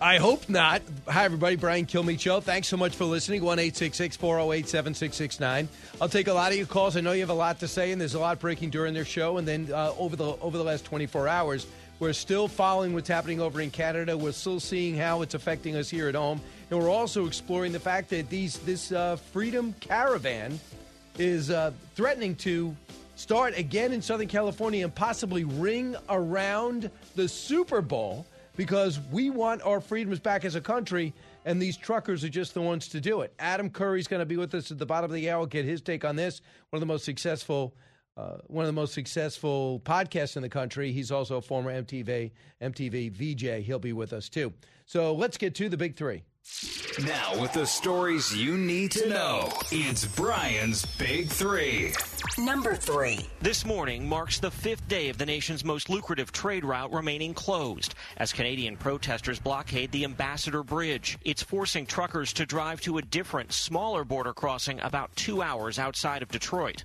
I hope not. Hi, everybody. Brian Kilmeade Show. Thanks so much for listening. 1 408 7669. I'll take a lot of your calls. I know you have a lot to say, and there's a lot breaking during their show. And then uh, over the over the last 24 hours, we're still following what's happening over in Canada. We're still seeing how it's affecting us here at home. And we're also exploring the fact that these this uh, Freedom Caravan is uh, threatening to start again in Southern California and possibly ring around the Super Bowl because we want our freedoms back as a country, and these truckers are just the ones to do it. Adam Curry's going to be with us at the bottom of the hour. Get his take on this. One of the most successful, uh, one of the most successful podcasts in the country. He's also a former MTV MTV VJ. He'll be with us too. So let's get to the big three. Now, with the stories you need to know, it's Brian's Big Three. Number three. This morning marks the fifth day of the nation's most lucrative trade route remaining closed as Canadian protesters blockade the Ambassador Bridge. It's forcing truckers to drive to a different, smaller border crossing about two hours outside of Detroit.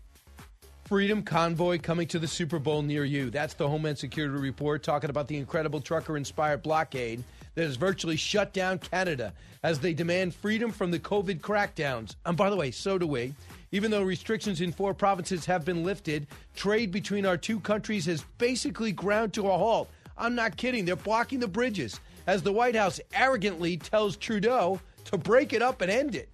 Freedom Convoy coming to the Super Bowl near you. That's the Homeland Security Report talking about the incredible trucker inspired blockade that has virtually shut down Canada as they demand freedom from the COVID crackdowns. And by the way, so do we. Even though restrictions in four provinces have been lifted, trade between our two countries has basically ground to a halt. I'm not kidding. They're blocking the bridges as the White House arrogantly tells Trudeau to break it up and end it.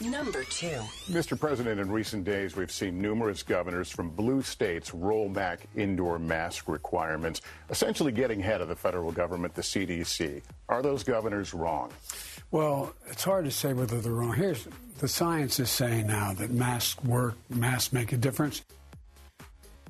Number two. Mr. President, in recent days, we've seen numerous governors from blue states roll back indoor mask requirements, essentially getting ahead of the federal government, the CDC. Are those governors wrong? Well, it's hard to say whether they're wrong. Here's the science is saying now that masks work, masks make a difference.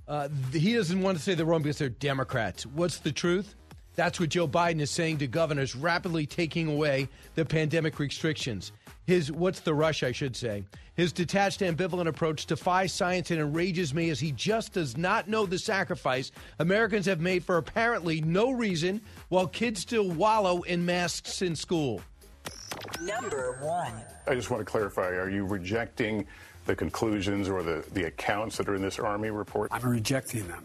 Uh, he doesn't want to say they're wrong because they're Democrats. What's the truth? That's what Joe Biden is saying to governors, rapidly taking away the pandemic restrictions. His what's the rush, I should say. His detached, ambivalent approach defies science and enrages me as he just does not know the sacrifice Americans have made for apparently no reason while kids still wallow in masks in school. Number one. I just want to clarify are you rejecting the conclusions or the, the accounts that are in this Army report? I'm rejecting them.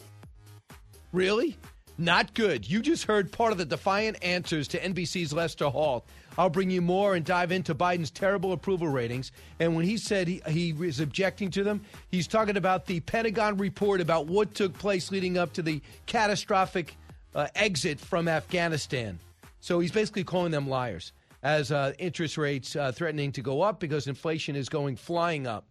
Really? Not good. You just heard part of the defiant answers to NBC's Lester Holt. I'll bring you more and dive into Biden's terrible approval ratings. And when he said he, he is objecting to them, he's talking about the Pentagon report about what took place leading up to the catastrophic uh, exit from Afghanistan. So he's basically calling them liars as uh, interest rates uh, threatening to go up because inflation is going flying up.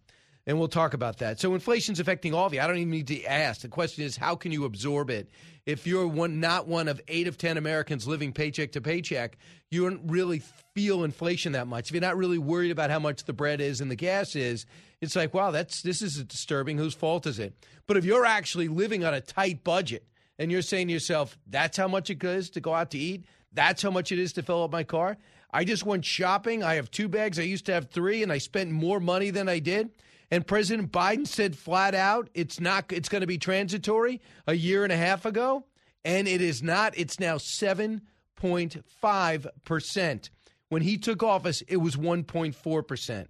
And we'll talk about that. So inflation's affecting all of you. I don't even need to ask. The question is, how can you absorb it? If you're one, not one of eight of 10 Americans living paycheck to paycheck, you don't really feel inflation that much. If you're not really worried about how much the bread is and the gas is, it's like, wow, that's this is disturbing. Whose fault is it? But if you're actually living on a tight budget and you're saying to yourself, that's how much it is to go out to eat, that's how much it is to fill up my car. I just went shopping. I have two bags. I used to have three, and I spent more money than I did. And President Biden said flat out, it's not. It's going to be transitory. A year and a half ago, and it is not. It's now seven point five percent. When he took office, it was one point four percent.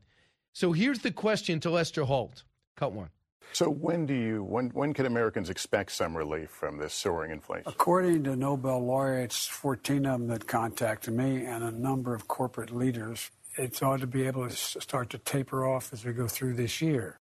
So here's the question to Lester Holt. Cut one. So when do you when when can Americans expect some relief from this soaring inflation? According to Nobel laureates, 14 of them that contacted me and a number of corporate leaders, it's ought to be able to start to taper off as we go through this year.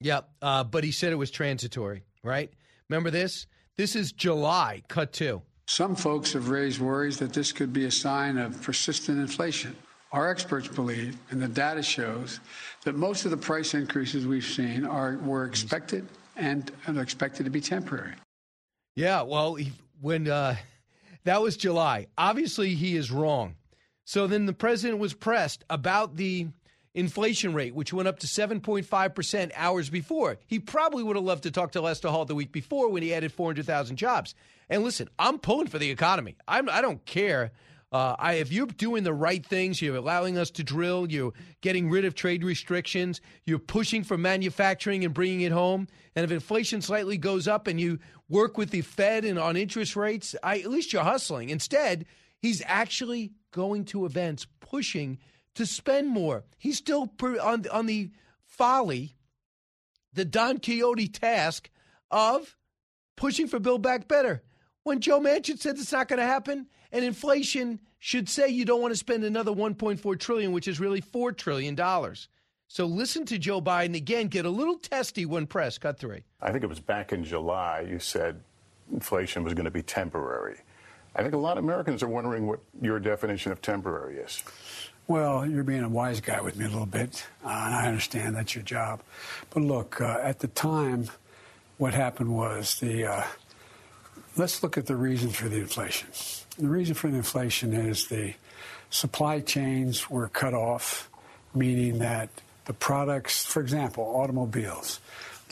Yep, uh, but he said it was transitory, right? Remember this? This is July, cut two. Some folks have raised worries that this could be a sign of persistent inflation. Our experts believe, and the data shows, that most of the price increases we've seen are were expected and are expected to be temporary. Yeah, well, he, when uh, that was July, obviously he is wrong. So then the president was pressed about the inflation rate, which went up to 7.5% hours before. He probably would have loved to talk to Lester Holt the week before when he added 400,000 jobs. And listen, I'm pulling for the economy. I'm, I don't care Uh, I, if you're doing the right things, you're allowing us to drill, you're getting rid of trade restrictions, you're pushing for manufacturing and bringing it home, and if inflation slightly goes up and you work with the Fed and on interest rates, I, at least you're hustling. Instead, he's actually going to events pushing to spend more. He's still on on the folly, the Don Quixote task of pushing for Build Back Better. When Joe Manchin said it's not going to happen, and inflation should say you don't want to spend another 1.4 trillion, which is really four trillion dollars. So listen to Joe Biden again. Get a little testy when pressed. Cut three. I think it was back in July. You said inflation was going to be temporary. I think a lot of Americans are wondering what your definition of temporary is. Well, you're being a wise guy with me a little bit, uh, and I understand that's your job. But look, uh, at the time, what happened was the. Uh, let's look at the reason for the inflation. The reason for the inflation is the supply chains were cut off, meaning that the products, for example, automobiles,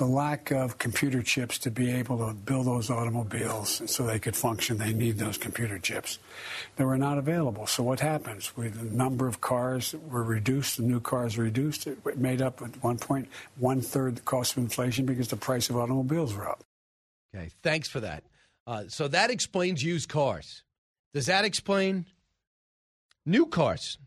the lack of computer chips to be able to build those automobiles so they could function, they need those computer chips. They were not available. So what happens? With the number of cars were reduced, the new cars reduced. It made up at one point one third the cost of inflation because the price of automobiles were up. Okay, thanks for that. Uh, so that explains used cars. Does that explain new cars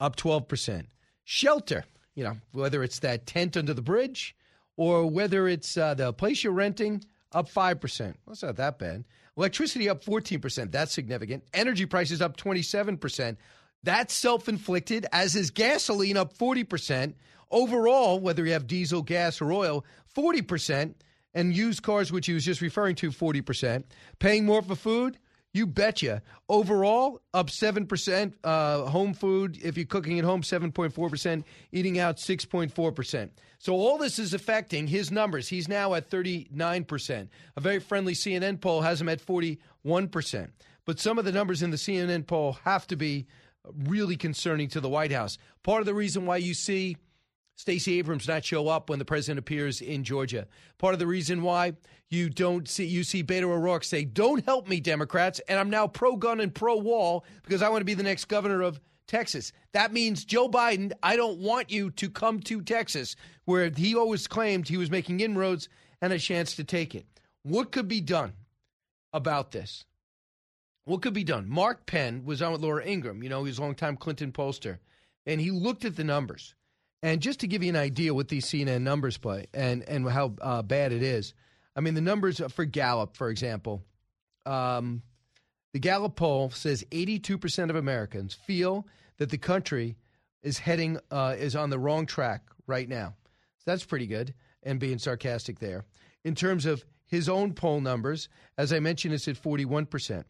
up 12%? Shelter, you know, whether it's that tent under the bridge or whether it's uh, the place you're renting, up 5%. Well, that's not that bad. Electricity up 14%. That's significant. Energy prices up 27%. That's self inflicted, as is gasoline up 40%. Overall, whether you have diesel, gas, or oil, 40%. And used cars, which he was just referring to, 40%. Paying more for food, you betcha. Overall, up 7%. Uh, home food, if you're cooking at home, 7.4%. Eating out, 6.4%. So all this is affecting his numbers. He's now at 39%. A very friendly CNN poll has him at 41%. But some of the numbers in the CNN poll have to be really concerning to the White House. Part of the reason why you see Stacey Abrams not show up when the president appears in Georgia. Part of the reason why you don't see you see Beto O'Rourke say, "Don't help me, Democrats," and I'm now pro gun and pro wall because I want to be the next governor of Texas. That means Joe Biden, I don't want you to come to Texas, where he always claimed he was making inroads and a chance to take it. What could be done about this? What could be done? Mark Penn was on with Laura Ingraham. You know, he's a longtime Clinton pollster, and he looked at the numbers. And just to give you an idea what these CNN numbers play and, and how uh, bad it is, I mean, the numbers for Gallup, for example, um, the Gallup poll says 82% of Americans feel that the country is heading, uh, is on the wrong track right now. So that's pretty good, and being sarcastic there. In terms of his own poll numbers, as I mentioned, it's at 41%.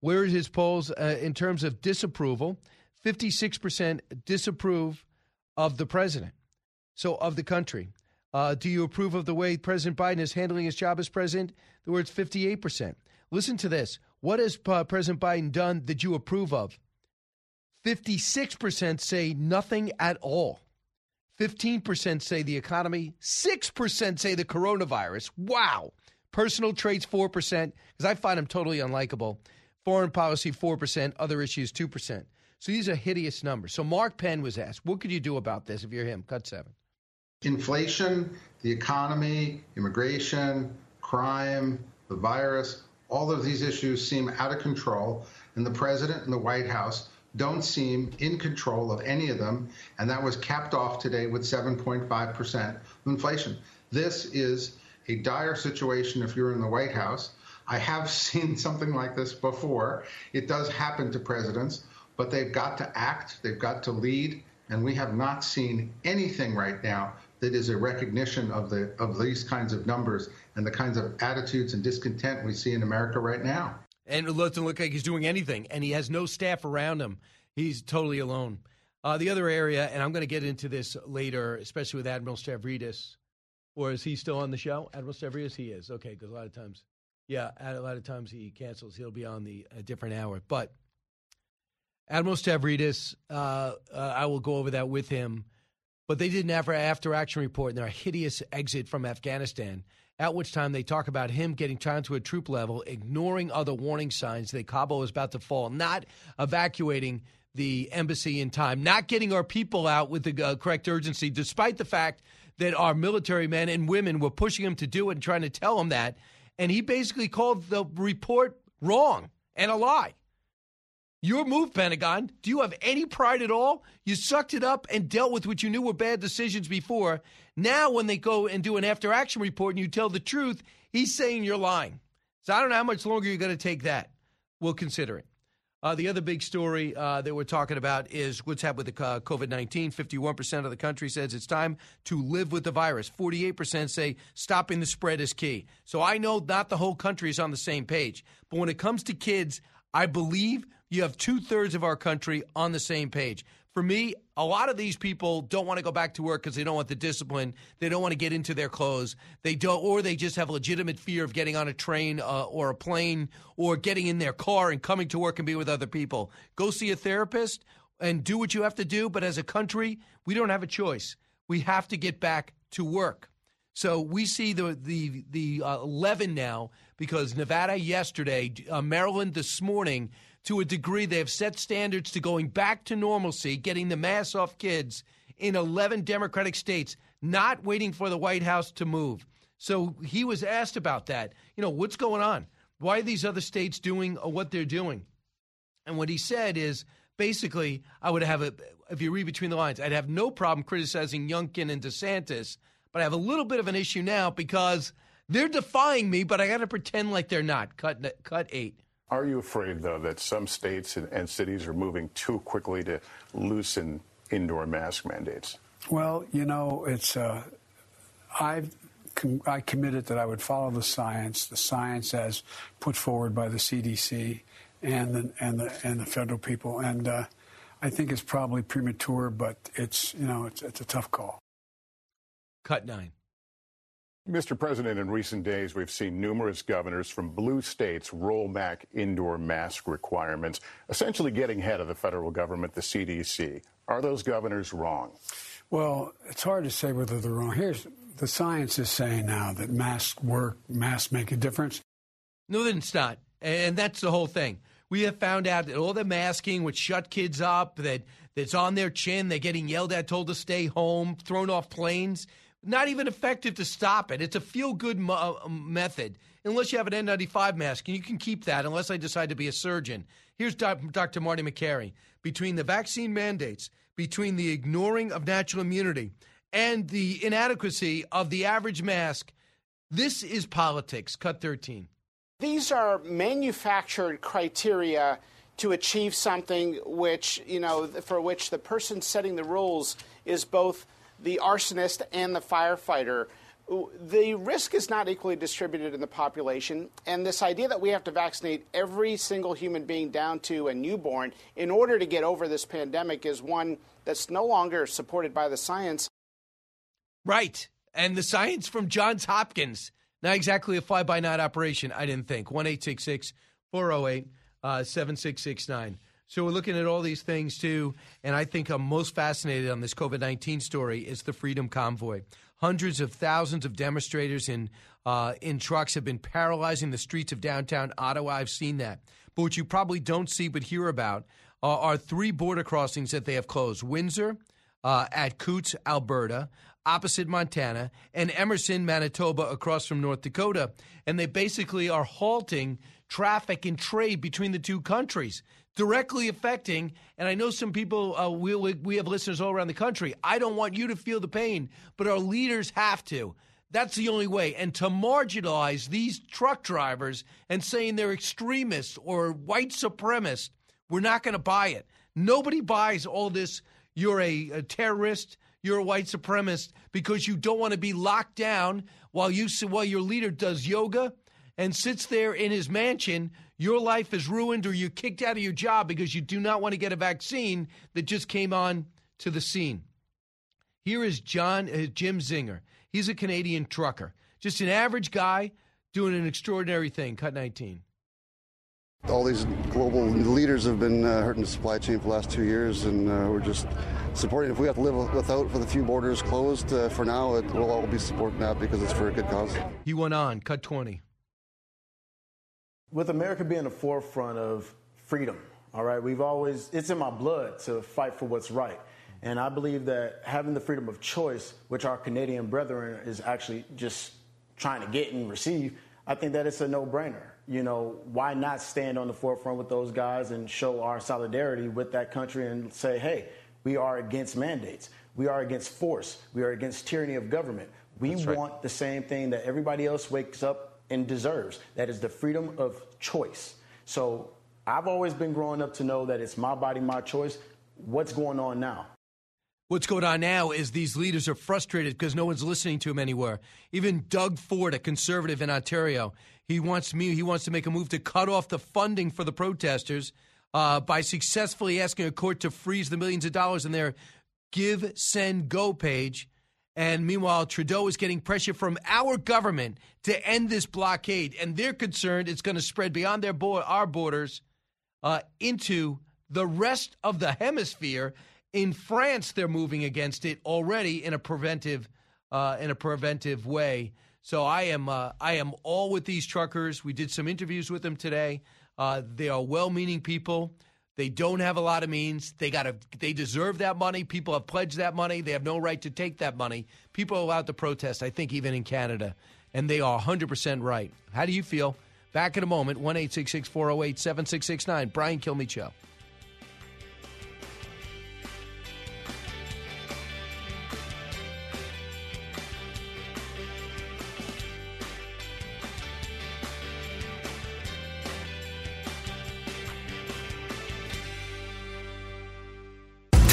Where are his polls uh, in terms of disapproval? 56% disapprove of the president, so of the country. Uh, do you approve of the way President Biden is handling his job as president? The words 58%. Listen to this. What has uh, President Biden done that you approve of? 56% say nothing at all. 15% say the economy. 6% say the coronavirus. Wow. Personal traits, 4%, because I find him totally unlikable. Foreign policy, 4%. Other issues, 2%. So these are hideous numbers. So Mark Penn was asked, what could you do about this if you're him? Cut seven. Inflation, the economy, immigration, crime, the virus, all of these issues seem out of control, and the president and the White House don't seem in control of any of them, and that was capped off today with 7.5% inflation. This is a dire situation if you're in the White House. I have seen something like this before. It does happen to presidents but they've got to act, they've got to lead, and we have not seen anything right now that is a recognition of the of these kinds of numbers and the kinds of attitudes and discontent we see in America right now. And it doesn't look like he's doing anything, and he has no staff around him. He's totally alone. Uh, the other area, and I'm going to get into this later, especially with Admiral Stavridis, or is he still on the show? Admiral Stavridis, he is. Okay, because a lot of times, yeah, a lot of times he cancels. He'll be on the a different hour, but Admiral Stavridis, uh, uh, I will go over that with him. But they did an after, after action report and their hideous exit from Afghanistan. At which time they talk about him getting down to a troop level, ignoring other warning signs that Kabul is about to fall, not evacuating the embassy in time, not getting our people out with the uh, correct urgency, despite the fact that our military men and women were pushing him to do it and trying to tell him that. And he basically called the report wrong and a lie. Your move, Pentagon. Do you have any pride at all? You sucked it up and dealt with what you knew were bad decisions before. Now, when they go and do an after action report and you tell the truth, he's saying you're lying. So I don't know how much longer you're going to take that. We'll consider it. Uh, the other big story uh, that we're talking about is what's happened with the uh, COVID 19. 51% of the country says it's time to live with the virus. 48% say stopping the spread is key. So I know not the whole country is on the same page. But when it comes to kids, I believe you have two thirds of our country on the same page. For me, a lot of these people don't want to go back to work because they don't want the discipline. They don't want to get into their clothes. They don't, or they just have a legitimate fear of getting on a train uh, or a plane or getting in their car and coming to work and be with other people. Go see a therapist and do what you have to do. But as a country, we don't have a choice. We have to get back to work. So we see the the the uh, 11 now because Nevada yesterday, uh, Maryland this morning to a degree. They have set standards to going back to normalcy, getting the mask off kids in 11 Democratic states, not waiting for the White House to move. So he was asked about that. You know, what's going on? Why are these other states doing what they're doing? And what he said is basically, I would have a, if you read between the lines, I'd have no problem criticizing Youngkin and DeSantis, but I have a little bit of an issue now because they're defying me, but I got to pretend like they're not. Cut, cut eight. Are you afraid, though, that some states and, and cities are moving too quickly to loosen indoor mask mandates? Well, you know, it's uh, I've com- I committed that I would follow the science, the science as put forward by the CDC and the and the and the federal people, and uh, I think it's probably premature, but it's you know it's it's a tough call. Cut nine. Mr. President, in recent days, we've seen numerous governors from blue states roll back indoor mask requirements, essentially getting ahead of the federal government, the CDC. Are those governors wrong? Well, it's hard to say whether they're wrong. Here's the science is saying now that masks work, masks make a difference. No, then it's not. And that's the whole thing. We have found out that all the masking would shut kids up, that that's on their chin, they're getting yelled at, told to stay home, thrown off planes not even effective to stop it. It's a feel good uh, method, unless you have an N95 mask, and you can keep that unless I decide to be a surgeon. Here's Dr. Marty Makary. Between the vaccine mandates, between the ignoring of natural immunity, and the inadequacy of the average mask, this is politics. Cut 13. These are manufactured criteria to achieve something which, you know, for which the person setting the rules is both the arsonist and the firefighter, the risk is not equally distributed in the population. And this idea that we have to vaccinate every single human being down to a newborn in order to get over this pandemic is one that's no longer supported by the science. Right. And the science from Johns Hopkins. Not exactly a fly by night operation, I didn't think. 1 408 uh, 7669. So we're looking at all these things too, and I think I'm most fascinated on this COVID 19 story is the Freedom Convoy. Hundreds of thousands of demonstrators in uh, in trucks have been paralyzing the streets of downtown Ottawa. I've seen that, but what you probably don't see but hear about uh, are three border crossings that they have closed: Windsor, uh, at Coutts, Alberta, opposite Montana, and Emerson, Manitoba, across from North Dakota. And they basically are halting traffic and trade between the two countries directly affecting, and I know some people, uh, we, we have listeners all around the country. I don't want you to feel the pain, but our leaders have to. That's the only way. And to marginalize these truck drivers and saying they're extremists or white supremacists, we're not going to buy it. Nobody buys all this. You're a, a terrorist. You're a white supremacist because you don't want to be locked down while you while your leader does yoga and sits there in his mansion your life is ruined or you're kicked out of your job because you do not want to get a vaccine that just came on to the scene. Here is John uh, Jim Zinger. He's a Canadian trucker, just an average guy doing an extraordinary thing. Cut 19. All these global leaders have been uh, hurting the supply chain for the last two years, and uh, we're just supporting. If we have to live without with a few borders closed uh, for now, it, we'll all be supporting that because it's for a good cause. He went on, cut 20. With America being the forefront of freedom, all right, we've always, it's in my blood to fight for what's right. And I believe that having the freedom of choice, which our Canadian brethren is actually just trying to get and receive, I think that it's a no brainer you know, why not stand on the forefront with those guys and show our solidarity with that country and say, hey, we are against mandates. We are against force. We are against tyranny of government. We right. want the same thing that everybody else wakes up and deserves. That is the freedom of choice. So I've always been growing up to know that it's my body, my choice. What's going on now? What's going on now is these leaders are frustrated because no one's listening to them anywhere. Even Doug Ford, a conservative in Ontario, he wants me. He wants to make a move to cut off the funding for the protesters uh, by successfully asking a court to freeze the millions of dollars in their GiveSendGo page. And meanwhile, Trudeau is getting pressure from our government to end this blockade, and they're concerned it's going to spread beyond their bo- our borders uh, into the rest of the hemisphere. In France, they're moving against it already in a preventive uh, in a preventive way. So I am uh, I am all with these truckers. We did some interviews with them today. Uh, they are well-meaning people. They don't have a lot of means. They got to. They deserve that money. People have pledged that money. They have no right to take that money. People are allowed to protest. I think even in Canada, and they are 100 percent right. How do you feel? Back in a moment. One eight six six four zero eight seven six six nine. Brian Kilmeade Show.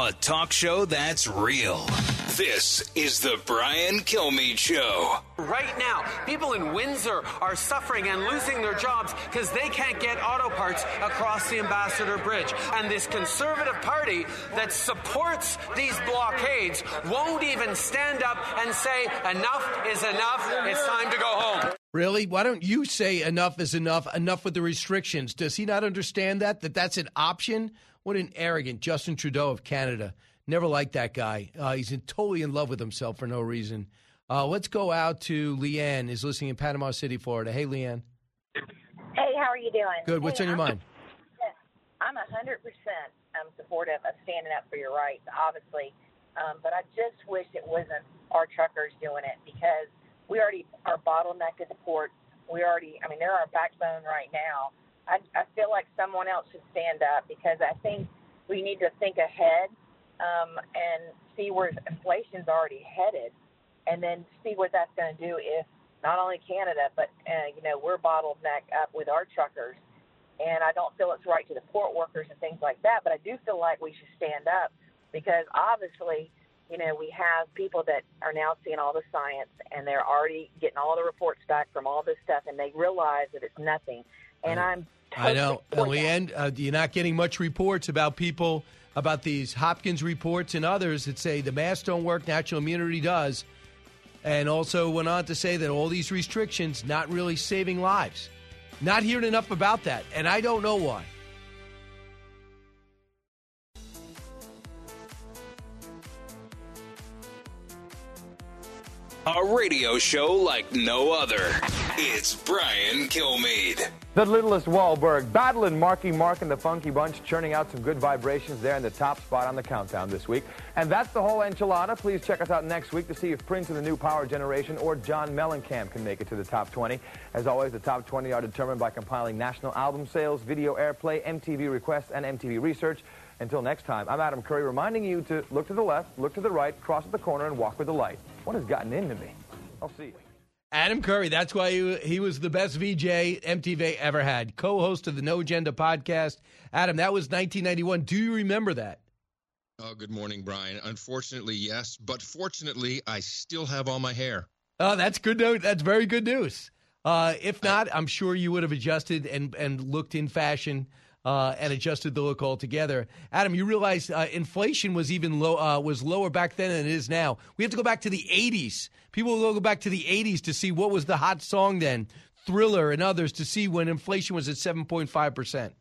A talk show that's real. This is the Brian Kilmeade Show. Right now, people in Windsor are suffering and losing their jobs because they can't get auto parts across the Ambassador Bridge. And this conservative party that supports these blockades won't even stand up and say, enough is enough, it's time to go home. Really? Why don't you say enough is enough, enough with the restrictions? Does he not understand that, that that's an option? What an arrogant Justin Trudeau of Canada. Never liked that guy. Uh, he's in, totally in love with himself for no reason. Uh, let's go out to Leanne, is listening in Panama City, Florida. Hey, Leanne. Hey, how are you doing? Good. What's hey, on your I'm, mind? I'm 100% um, supportive of standing up for your rights, obviously. Um, but I just wish it wasn't our truckers doing it because we already are bottlenecked at the port. We already, I mean, they're our backbone right now. I, I feel like someone else should stand up because I think we need to think ahead um, and see where inflation's already headed, and then see what that's going to do if not only Canada, but uh, you know we're bottleneck up with our truckers, and I don't feel it's right to the port workers and things like that. But I do feel like we should stand up because obviously, you know, we have people that are now seeing all the science and they're already getting all the reports back from all this stuff, and they realize that it's nothing. And I'm I know. And Leanne, uh, you're not getting much reports about people, about these Hopkins reports and others that say the masks don't work, natural immunity does. And also went on to say that all these restrictions not really saving lives. Not hearing enough about that, and I don't know why. A radio show like no other. It's Brian Kilmeade. The Littlest Wahlberg battling Marky Mark and the Funky Bunch, churning out some good vibrations there in the top spot on the countdown this week. And that's the whole enchilada. Please check us out next week to see if Prince and the New Power Generation or John Mellencamp can make it to the top 20. As always, the top 20 are determined by compiling national album sales, video airplay, MTV requests, and MTV research. Until next time, I'm Adam Curry reminding you to look to the left, look to the right, cross at the corner, and walk with the light. What has gotten into me? I'll see you. Adam Curry, that's why he, he was the best VJ MTV ever had. Co host of the No Agenda podcast. Adam, that was 1991. Do you remember that? Oh, good morning, Brian. Unfortunately, yes, but fortunately, I still have all my hair. Oh, that's good news. That's very good news. Uh, if not, I'm sure you would have adjusted and, and looked in fashion uh, and adjusted the look altogether. Adam, you realize uh, inflation was even low uh, was lower back then than it is now. We have to go back to the '80s. People will go back to the '80s to see what was the hot song then, Thriller and others, to see when inflation was at 7.5 percent.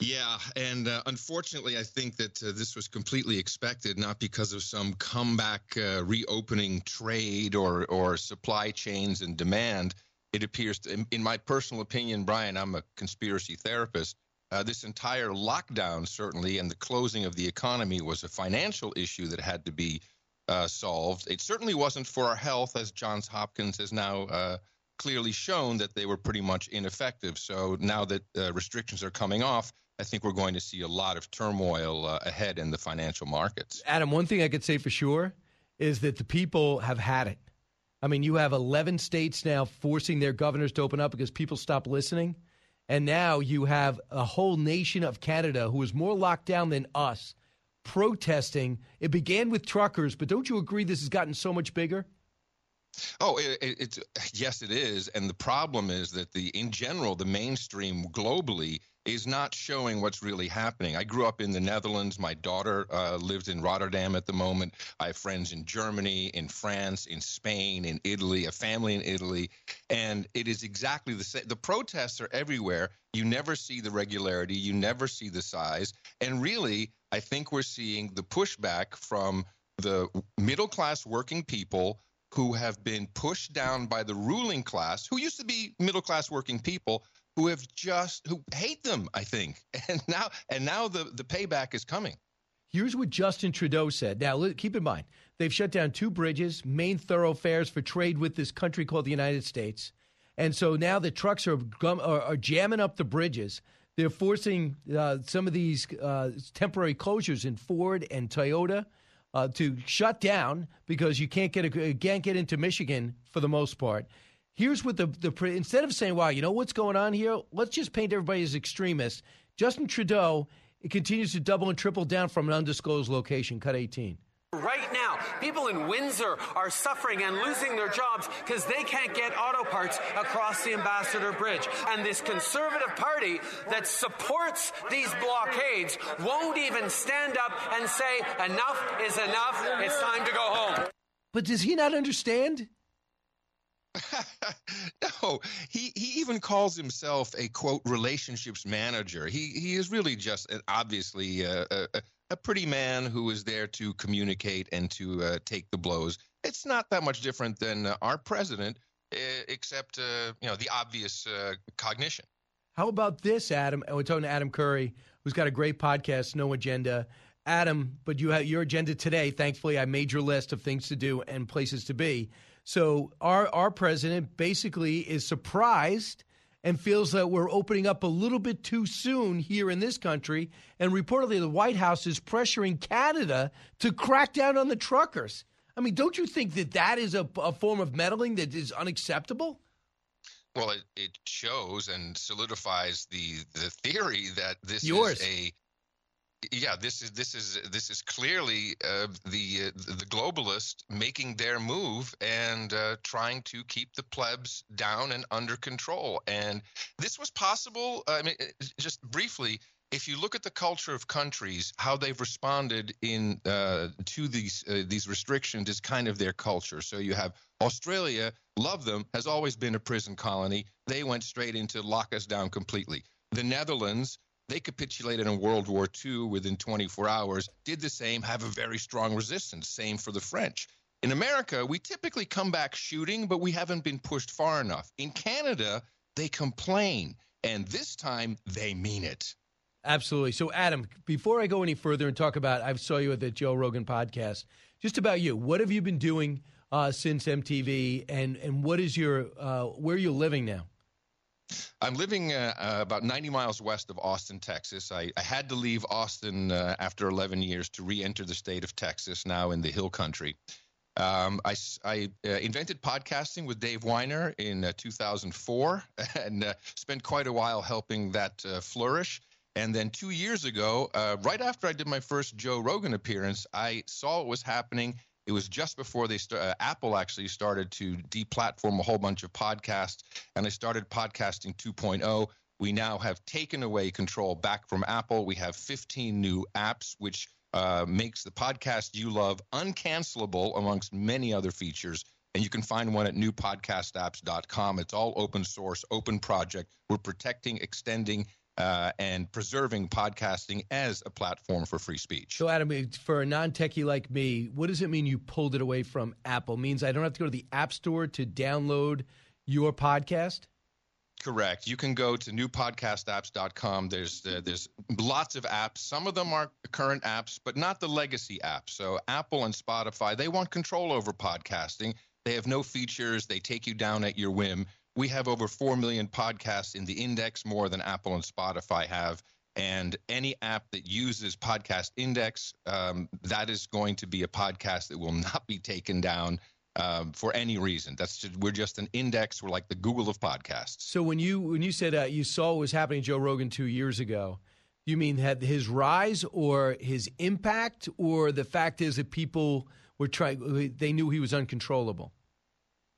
Yeah, and uh, unfortunately, I think that uh, this was completely expected, not because of some comeback, uh, reopening trade or or supply chains and demand. It appears, in, in, my personal opinion, Brian, I'm a conspiracy therapist. Uh, this entire lockdown, certainly, and the closing of the economy was a financial issue that had to be uh, solved. It certainly wasn't for our health, as Johns Hopkins has now uh, clearly shown that they were pretty much ineffective. So now that restrictions are coming off, I think we're going to see a lot of turmoil uh, ahead in the financial markets. Adam, one thing I could say for sure is that the people have had it. I mean, you have 11 states now forcing their governors to open up because people stopped listening. And now you have a whole nation of Canada who is more locked down than us protesting. It began with truckers, but don't you agree this has gotten so much bigger? Oh, it, it, it's yes, it is, and the problem is that the in general the mainstream globally is not showing what's really happening. I grew up in the Netherlands. My daughter uh, lives in Rotterdam at the moment. I have friends in Germany, in France, in Spain, in Italy, a family in Italy. And it is exactly the same. The protests are everywhere. You never see the regularity, you never see the size. And really, I think we're seeing the pushback from the middle class working people who have been pushed down by the ruling class, who used to be middle class working people, who have just who hate them i think. And now and now the the payback is coming. Here's what justin trudeau said. Now keep in mind they've shut down two bridges main thoroughfares for trade with this country called the united states. And so now the trucks are, are, are jamming up the bridges. They're forcing uh, some of these uh, temporary closures in ford and toyota uh, to shut down because you can't get a, can't get into michigan for the most part Here's what the, the instead of saying, "Wow, you know what's going on here? Let's just paint everybody as extremists." Justin Trudeau continues to double and triple down from an undisclosed location. Cut 18. Right now, people in Windsor are suffering and losing their jobs because they can't get auto parts across the Ambassador Bridge. And this Conservative Party that supports these blockades won't even stand up and say, enough is enough, it's time to go home. But does he not understand? no, he he even calls himself a quote relationships manager. He he is really just an, obviously a, a, a, pretty man who is there to communicate and to uh, take the blows. It's not that much different than uh, our president, uh, except uh, you know the obvious uh, cognition. How about this, Adam? And we're talking to Adam Curry, who's got a great podcast, No Agenda. Adam, but you have your agenda today. Thankfully, I made your list of things to do and places to be. So our our president basically is surprised and feels that we're opening up a little bit too soon here in this country. And reportedly, the White House is pressuring Canada to crack down on the truckers. I mean, don't you think that that is a, a form of meddling that is unacceptable? Well, it, it shows and solidifies the the theory that this Yours. is a yeah, this is this is this is clearly uh, the uh, the globalist making their move and uh, trying to keep the plebs down and under control. And this was possible. I mean, just briefly, if you look at the culture of countries, how they've responded in uh, to these uh, these restrictions is kind of their culture. So you have Australia, love them, has always been a prison colony. They went straight into lock us down completely. The Netherlands they capitulated in World War II within 24 hours, did the same, have a very strong resistance. Same for the French. In America, we typically come back shooting, but we haven't been pushed far enough. In Canada, they complain, and this time they mean it. Absolutely. So, Adam, before I go any further and talk about, I saw you at the Joe Rogan podcast. Just about you, what have you been doing uh, since MTV, and and what is your uh, where are you living now? I'm living uh, uh, about 90 miles west of Austin, Texas. I, I had to leave Austin uh, after 11 years to re-enter the state of Texas, now in the Hill Country. Um, I, I uh, invented podcasting with Dave Winer in uh, 2004 and uh, spent quite a while helping that flourish. And then two years ago, right after I did my first Joe Rogan appearance, I saw what was happening it was just before they st- uh, Apple actually started to deplatform a whole bunch of podcasts, and they started podcasting 2.0. We now have taken away control back from Apple. We have 15 new apps, which uh, makes the podcast you love uncancelable amongst many other features. And you can find one at newpodcastapps.com. It's all open source, open project. We're protecting, extending, uh, and preserving podcasting as a platform for free speech. So, Adam, for a non-techie like me, what does it mean you pulled it away from Apple? It means I don't have to go to the App Store to download your podcast. Correct. You can go to newpodcastapps.com. There's uh, there's lots of apps. Some of them are current apps, but not the legacy apps. So Apple and Spotify, they want control over podcasting. They have no features. They take you down at your whim. We have over 4 million podcasts in the index, more than Apple and Spotify have. And any app that uses Podcast Index, um, that is going to be a podcast that will not be taken down um, for any reason. That's just, we're just an index. We're like the Google of podcasts. So when you when you said uh, you saw what was happening to Joe Rogan two years ago, you mean had his rise or his impact, or the fact is that people were trying they knew he was uncontrollable.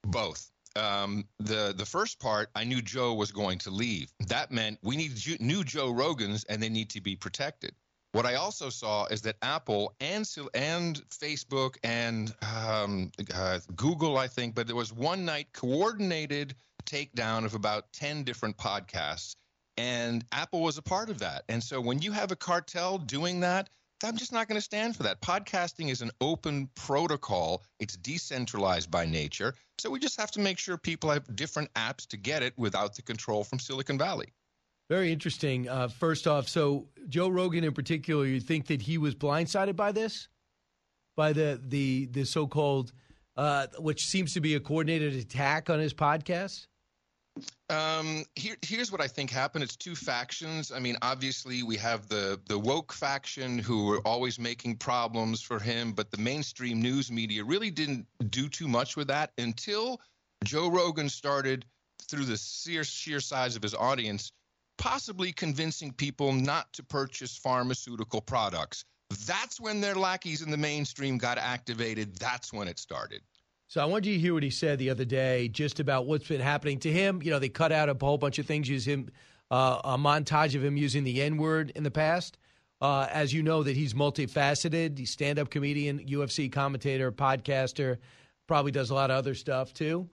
Both um, the the first part, I knew Joe was going to leave. That meant we need new Joe Rogans, and they need to be protected. What I also saw is that Apple and and Facebook and um, uh, Google, I think, but there was one night coordinated takedown of about ten different podcasts, and Apple was a part of that. And so when you have a cartel doing that, I'm just not going to stand for that. Podcasting is an open protocol, it's decentralized by nature. So we just have to make sure people have different apps to get it without the control from Silicon Valley. Very interesting. Uh, first off, so Joe Rogan in particular, you think that he was blindsided by this, by the the the so-called, uh, which seems to be a coordinated attack on his podcast? Um, here, here's what I think happened. It's two factions. I mean, obviously, we have the the woke faction who are always making problems for him, but the mainstream news media really didn't do too much with that until Joe Rogan started, through the sheer sheer size of his audience, possibly convincing people not to purchase pharmaceutical products. That's when their lackeys in the mainstream got activated. That's when it started. So I wanted you to hear what he said the other day, just about what's been happening to him. You know, they cut out a whole bunch of things, use him uh, a montage of him using the N word in the past. Uh, as you know, that he's multifaceted. He's stand-up comedian, UFC commentator, podcaster. Probably does a lot of other stuff too.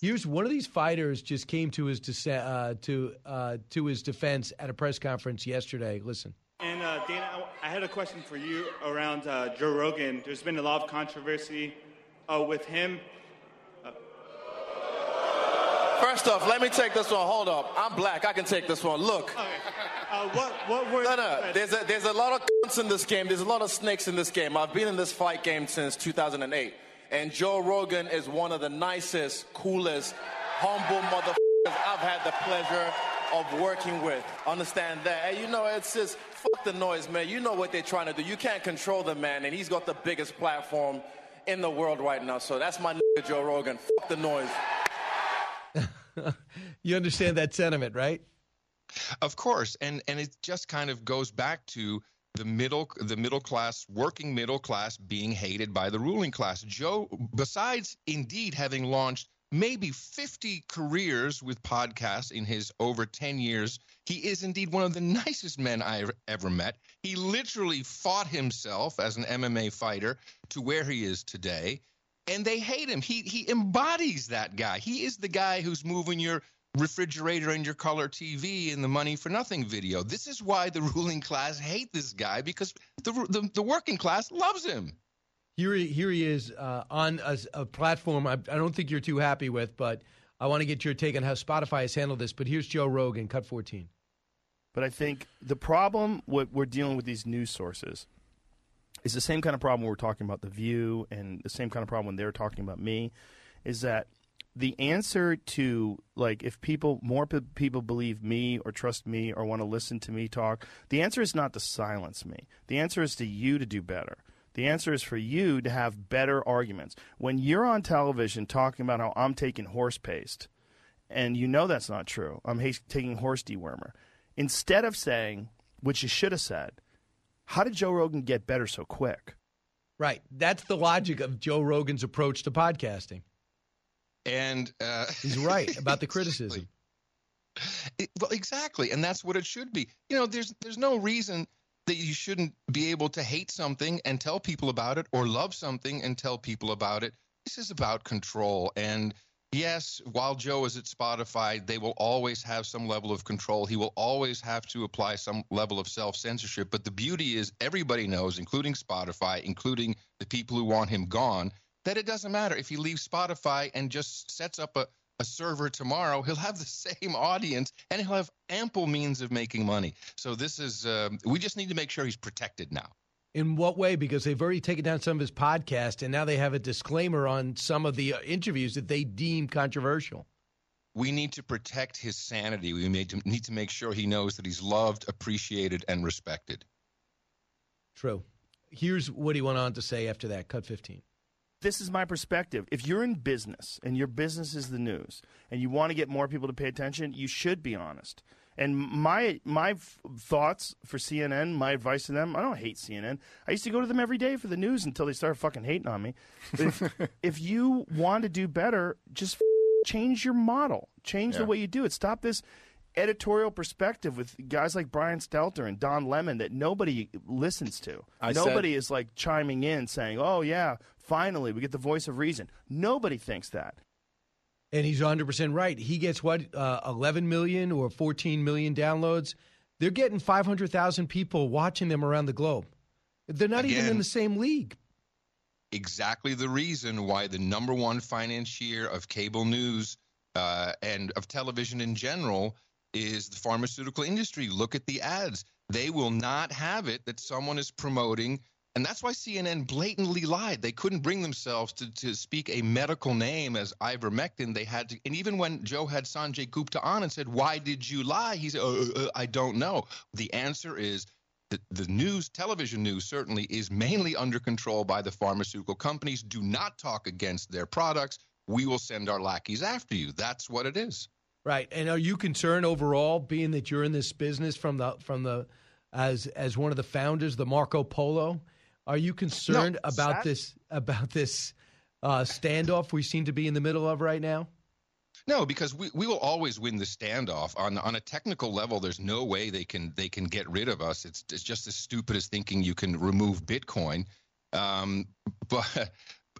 Here's one of these fighters just came to his de- uh, to uh, to his defense at a press conference yesterday. Listen. And uh, Dana, I had a question for you around uh, Joe Rogan. There's been a lot of controversy uh, with him. Uh, First off, let me take this one. Hold up. I'm black. I can take this one. Look. Okay. Uh, what, what were no, no. There's a, there's a lot of cunts in this game. There's a lot of snakes in this game. I've been in this fight game since 2008. And Joe Rogan is one of the nicest, coolest, humble motherfuckers I've had the pleasure of working with. Understand that. And you know, it's just, fuck the noise, man. You know what they're trying to do. You can't control the man, and he's got the biggest platform in the world right now. So that's my nigga Joe Rogan. Fuck the noise. you understand that sentiment, right? Of course, and and it just kind of goes back to the middle the middle class working middle class being hated by the ruling class. Joe besides indeed having launched maybe 50 careers with podcasts in his over 10 years. He is indeed one of the nicest men I've ever met. He literally fought himself as an MMA fighter to where he is today. And they hate him. He he embodies that guy. He is the guy who's moving your refrigerator and your color TV in the money for nothing video. This is why the ruling class hate this guy because the the, the working class loves him. Here, he- here he is uh, on a, a platform I, I don't think you're too happy with, but I want to get your take on how Spotify has handled this. But here's Joe Rogan, cut 14. But I think the problem what we're dealing with these news sources is the same kind of problem we're talking about the View, and the same kind of problem when they're talking about me, is that the answer to like if people more pe- people believe me or trust me or want to listen to me talk, the answer is not to silence me. The answer is to you to do better. The answer is for you to have better arguments. When you're on television talking about how I'm taking horse paste, and you know that's not true, I'm ha- taking horse dewormer. Instead of saying, which you should have said, how did Joe Rogan get better so quick? Right. That's the logic of Joe Rogan's approach to podcasting. And uh, He's right about the criticism. It- well, exactly, and that's what it should be. You know, there's there's no reason that you shouldn't be able to hate something and tell people about it, or love something and tell people about it. This is about control, and yes, while Joe is at Spotify, they will always have some level of control. He will always have to apply some level of self censorship. But the beauty is, everybody knows, including Spotify, including the people who want him gone, that it doesn't matter if he leaves Spotify and just sets up a a server tomorrow, he'll have the same audience and he'll have ample means of making money. So this is, um, we just need to make sure he's protected now. In what way? Because they've already taken down some of his podcasts, and now they have a disclaimer on some of the uh, interviews that they deem controversial. We need to protect his sanity. We need to, need to make sure he knows that he's loved, appreciated, and respected. True. Here's what he went on to say after that. Cut 15. This is my perspective. If you're in business and your business is the news and you want to get more people to pay attention, you should be honest. And my my f- thoughts for CNN, my advice to them, I don't hate CNN. I used to go to them every day for the news until they started fucking hating on me. If, if you want to do better, just f- change your model. Change the way you do it. Stop this editorial perspective with guys like Brian Stelter and Don Lemon that nobody listens to. I said- nobody is like chiming in saying, "Oh yeah, finally we get the voice of reason." Nobody thinks that. And he's 100% right. He gets what, uh, 11 million or 14 million downloads? They're getting 500,000 people watching them around the globe. They're not even in the same league. exactly the reason why the number one financier of cable news uh, and of television in general is the pharmaceutical industry. Look at the ads. They will not have it that someone is promoting. And that's why CNN blatantly lied. They couldn't bring themselves to, to speak a medical name as ivermectin. They had to, and even when Joe had Sanjay Gupta on and said, "Why did you lie?" He said, uh, uh, uh, "I don't know." The answer is the, the news, television news, certainly is mainly under control by the pharmaceutical companies. Do not talk against their products. We will send our lackeys after you. That's what it is. Right. And are you concerned overall, being that you're in this business from the from the as as one of the founders, the Marco Polo? Are you concerned No, about sad- this about this uh, standoff we seem to be in the middle of right now? No, because we, we will always win the standoff on on a technical level. There's no way they can they can get rid of us. It's it's just as stupid as thinking you can remove Bitcoin. Um, but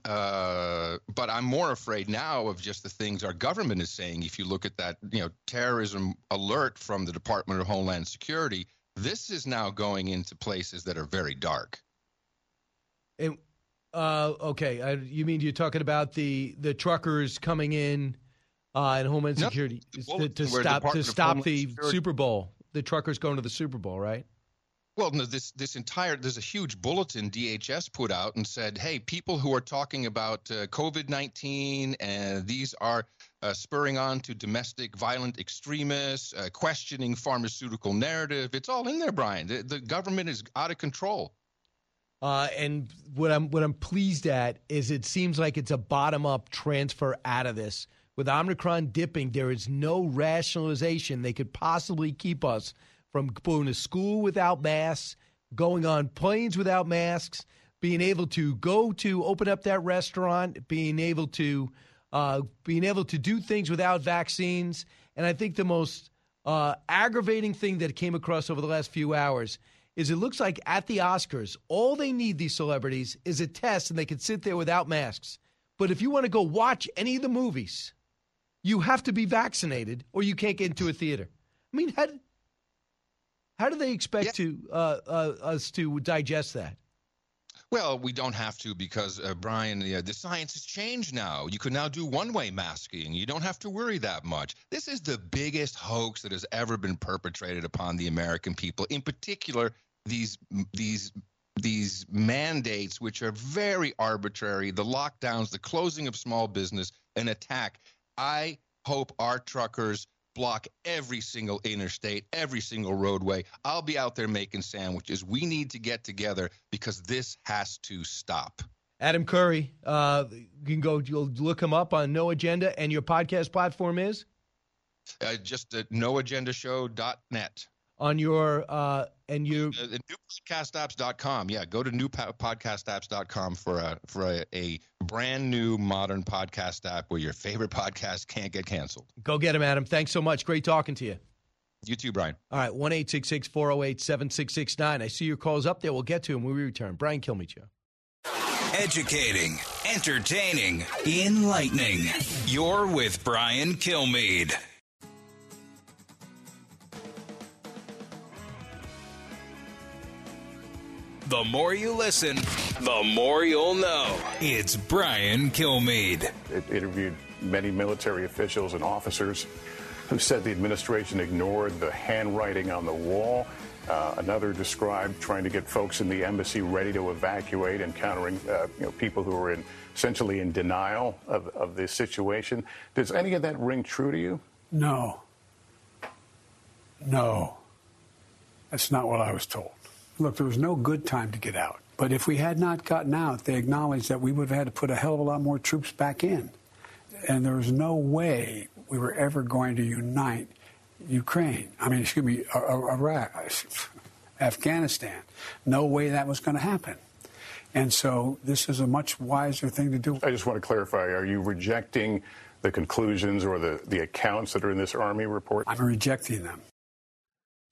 uh, but I'm more afraid now of just the things our government is saying. If you look at that, you know, terrorism alert from the Department of Homeland Security, this is now going into places that are very dark. And uh, okay, uh, you mean you're talking about the the truckers coming in uh, and Homeland No, Security to, to stop to stop the Security- Super Bowl? The truckers going to the Super Bowl, right? Well, no, this this entire there's a huge bulletin DHS put out and said, hey, people who are talking about uh, COVID nineteen and these are uh, spurring on to domestic violent extremists, uh, questioning pharmaceutical narrative. It's all in there, Brian. The, the government is out of control. Uh, and what I'm what I'm pleased at is it seems like it's a bottom up transfer out of this. With Omicron dipping, there is no rationalization they could possibly keep us from going to school without masks, going on planes without masks, being able to go to open up that restaurant, being able to uh, being able to do things without vaccines. And I think the most uh, aggravating thing that came across over the last few hours is it looks like at the Oscars, all they need these celebrities is a test, and they can sit there without masks. But if you want to go watch any of the movies, you have to be vaccinated, or you can't get into a theater. I mean, how how do they expect to uh, uh, us to digest that? Well, we don't have to because uh, Brian, uh, the science has changed now. You can now do one-way masking. You don't have to worry that much. This is the biggest hoax that has ever been perpetrated upon the American people. In particular, these these these mandates, which are very arbitrary, the lockdowns, the closing of small business, an attack. I hope our truckers block every single interstate, every single roadway. I'll be out there making sandwiches. We need to get together because this has to stop. Adam Curry, uh, you can go you'll look him up on No Agenda, and your podcast platform is Uh, just at noagendashow.net. on your uh, and you Uh, the newpodcastapps.com. Yeah, go to newpodcastapps.com for a for a, a brand new modern podcast app where your favorite podcast can't get canceled. go get them, Adam. Thanks so much. Great talking to you. You too, Brian. All right, one eight six six four zero eight seven six six nine. I see your calls up there. We'll get to them when we return. Brian Kilmeade Show. Educating, entertaining, enlightening. You're with Brian Kilmeade. The more you listen, the more you'll know. It's Brian Kilmeade. It interviewed many military officials and officers who said the administration ignored the handwriting on the wall. Uh, another described trying to get folks in the embassy ready to evacuate, encountering uh, you know, people who were in, essentially in denial of, of the situation. Does any of that ring true to you? No. No. That's not what I was told. Look, there was no good time to get out. But if we had not gotten out, they acknowledged that we would have had to put a hell of a lot more troops back in. And there was no way we were ever going to unite Ukraine. I mean, excuse me, Iraq, Afghanistan. No way that was going to happen. And so this is a much wiser thing to do. I just want to clarify are you rejecting the conclusions or the, the accounts that are in this Army report? I'm rejecting them.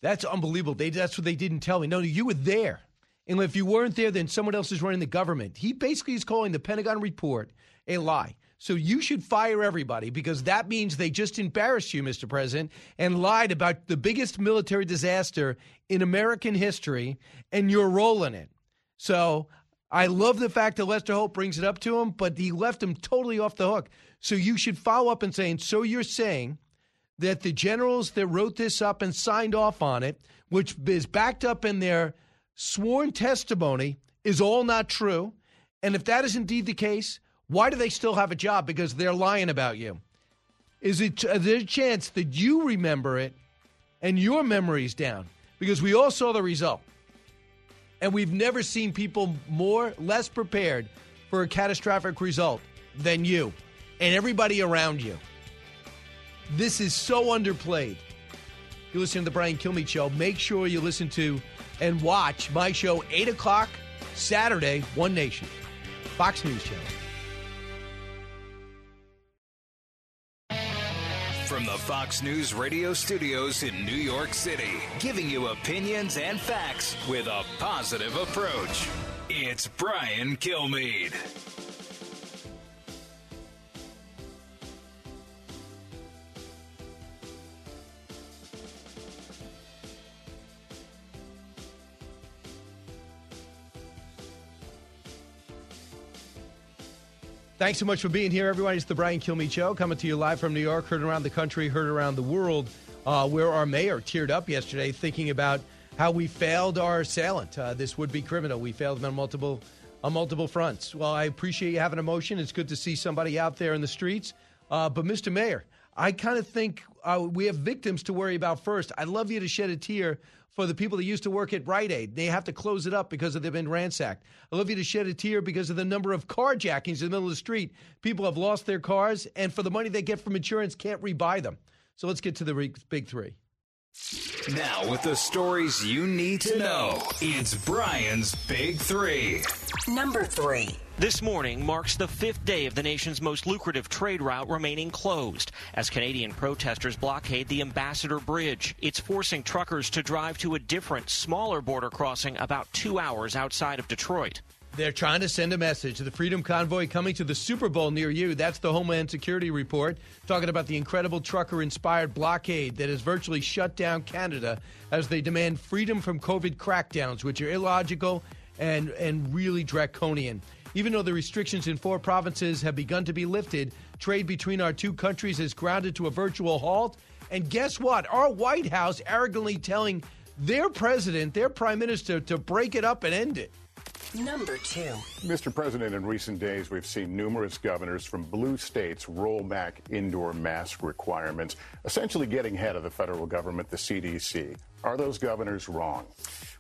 That's unbelievable. They, that's what they didn't tell me. No, you were there. And if you weren't there, then someone else is running the government. He basically is calling the Pentagon report a lie. So you should fire everybody because that means they just embarrassed you, Mr. President, and lied about the biggest military disaster in American history and your role in it. So I love the fact that Lester Holt brings it up to him, but he left him totally off the hook. So you should follow up and saying, so you're saying that the generals that wrote this up and signed off on it, which is backed up in their sworn testimony, is all not true. And if that is indeed the case, why do they still have a job? Because they're lying about you. Is it is there a chance that you remember it and your memory's down? Because we all saw the result. And we've never seen people more less prepared for a catastrophic result than you and everybody around you. This is so underplayed. You listen to the Brian Kilmeade Show. Make sure you listen to and watch my show, 8 o'clock Saturday, One Nation, Fox News Channel. From the Fox News radio studios in New York City, giving you opinions and facts with a positive approach. It's Brian Kilmeade. Thanks so much for being here, everyone. It's the Brian Kilmeade Show coming to you live from New York, heard around the country, heard around the world, uh, where our mayor teared up yesterday thinking about how we failed our assailant, uh, this would-be criminal. We failed him on multiple on multiple fronts. Well, I appreciate you having emotion. It's good to see somebody out there in the streets. Uh, but, Mr. Mayor, I kind of think uh, we have victims to worry about first. I'd love you to shed a tear for the people that used to work at Rite Aid. They have to close it up because they've been ransacked. I'd love you to shed a tear because of the number of carjackings in the middle of the street. People have lost their cars, and for the money they get from insurance, can't rebuy them. So let's get to the big three. Now, with the stories you need to know, it's Brian's Big Three. Number three. This morning marks the fifth day of the nation's most lucrative trade route remaining closed as Canadian protesters blockade the Ambassador Bridge. It's forcing truckers to drive to a different, smaller border crossing about two hours outside of Detroit. They're trying to send a message to the Freedom Convoy coming to the Super Bowl near you. That's the Homeland Security report, talking about the incredible trucker inspired blockade that has virtually shut down Canada as they demand freedom from COVID crackdowns, which are illogical and, and really draconian. Even though the restrictions in four provinces have begun to be lifted, trade between our two countries is grounded to a virtual halt. And guess what? Our White House arrogantly telling their president, their prime minister, to break it up and end it. Number two. Mr. President, in recent days, we've seen numerous governors from blue states roll back indoor mask requirements, essentially getting ahead of the federal government, the CDC. Are those governors wrong?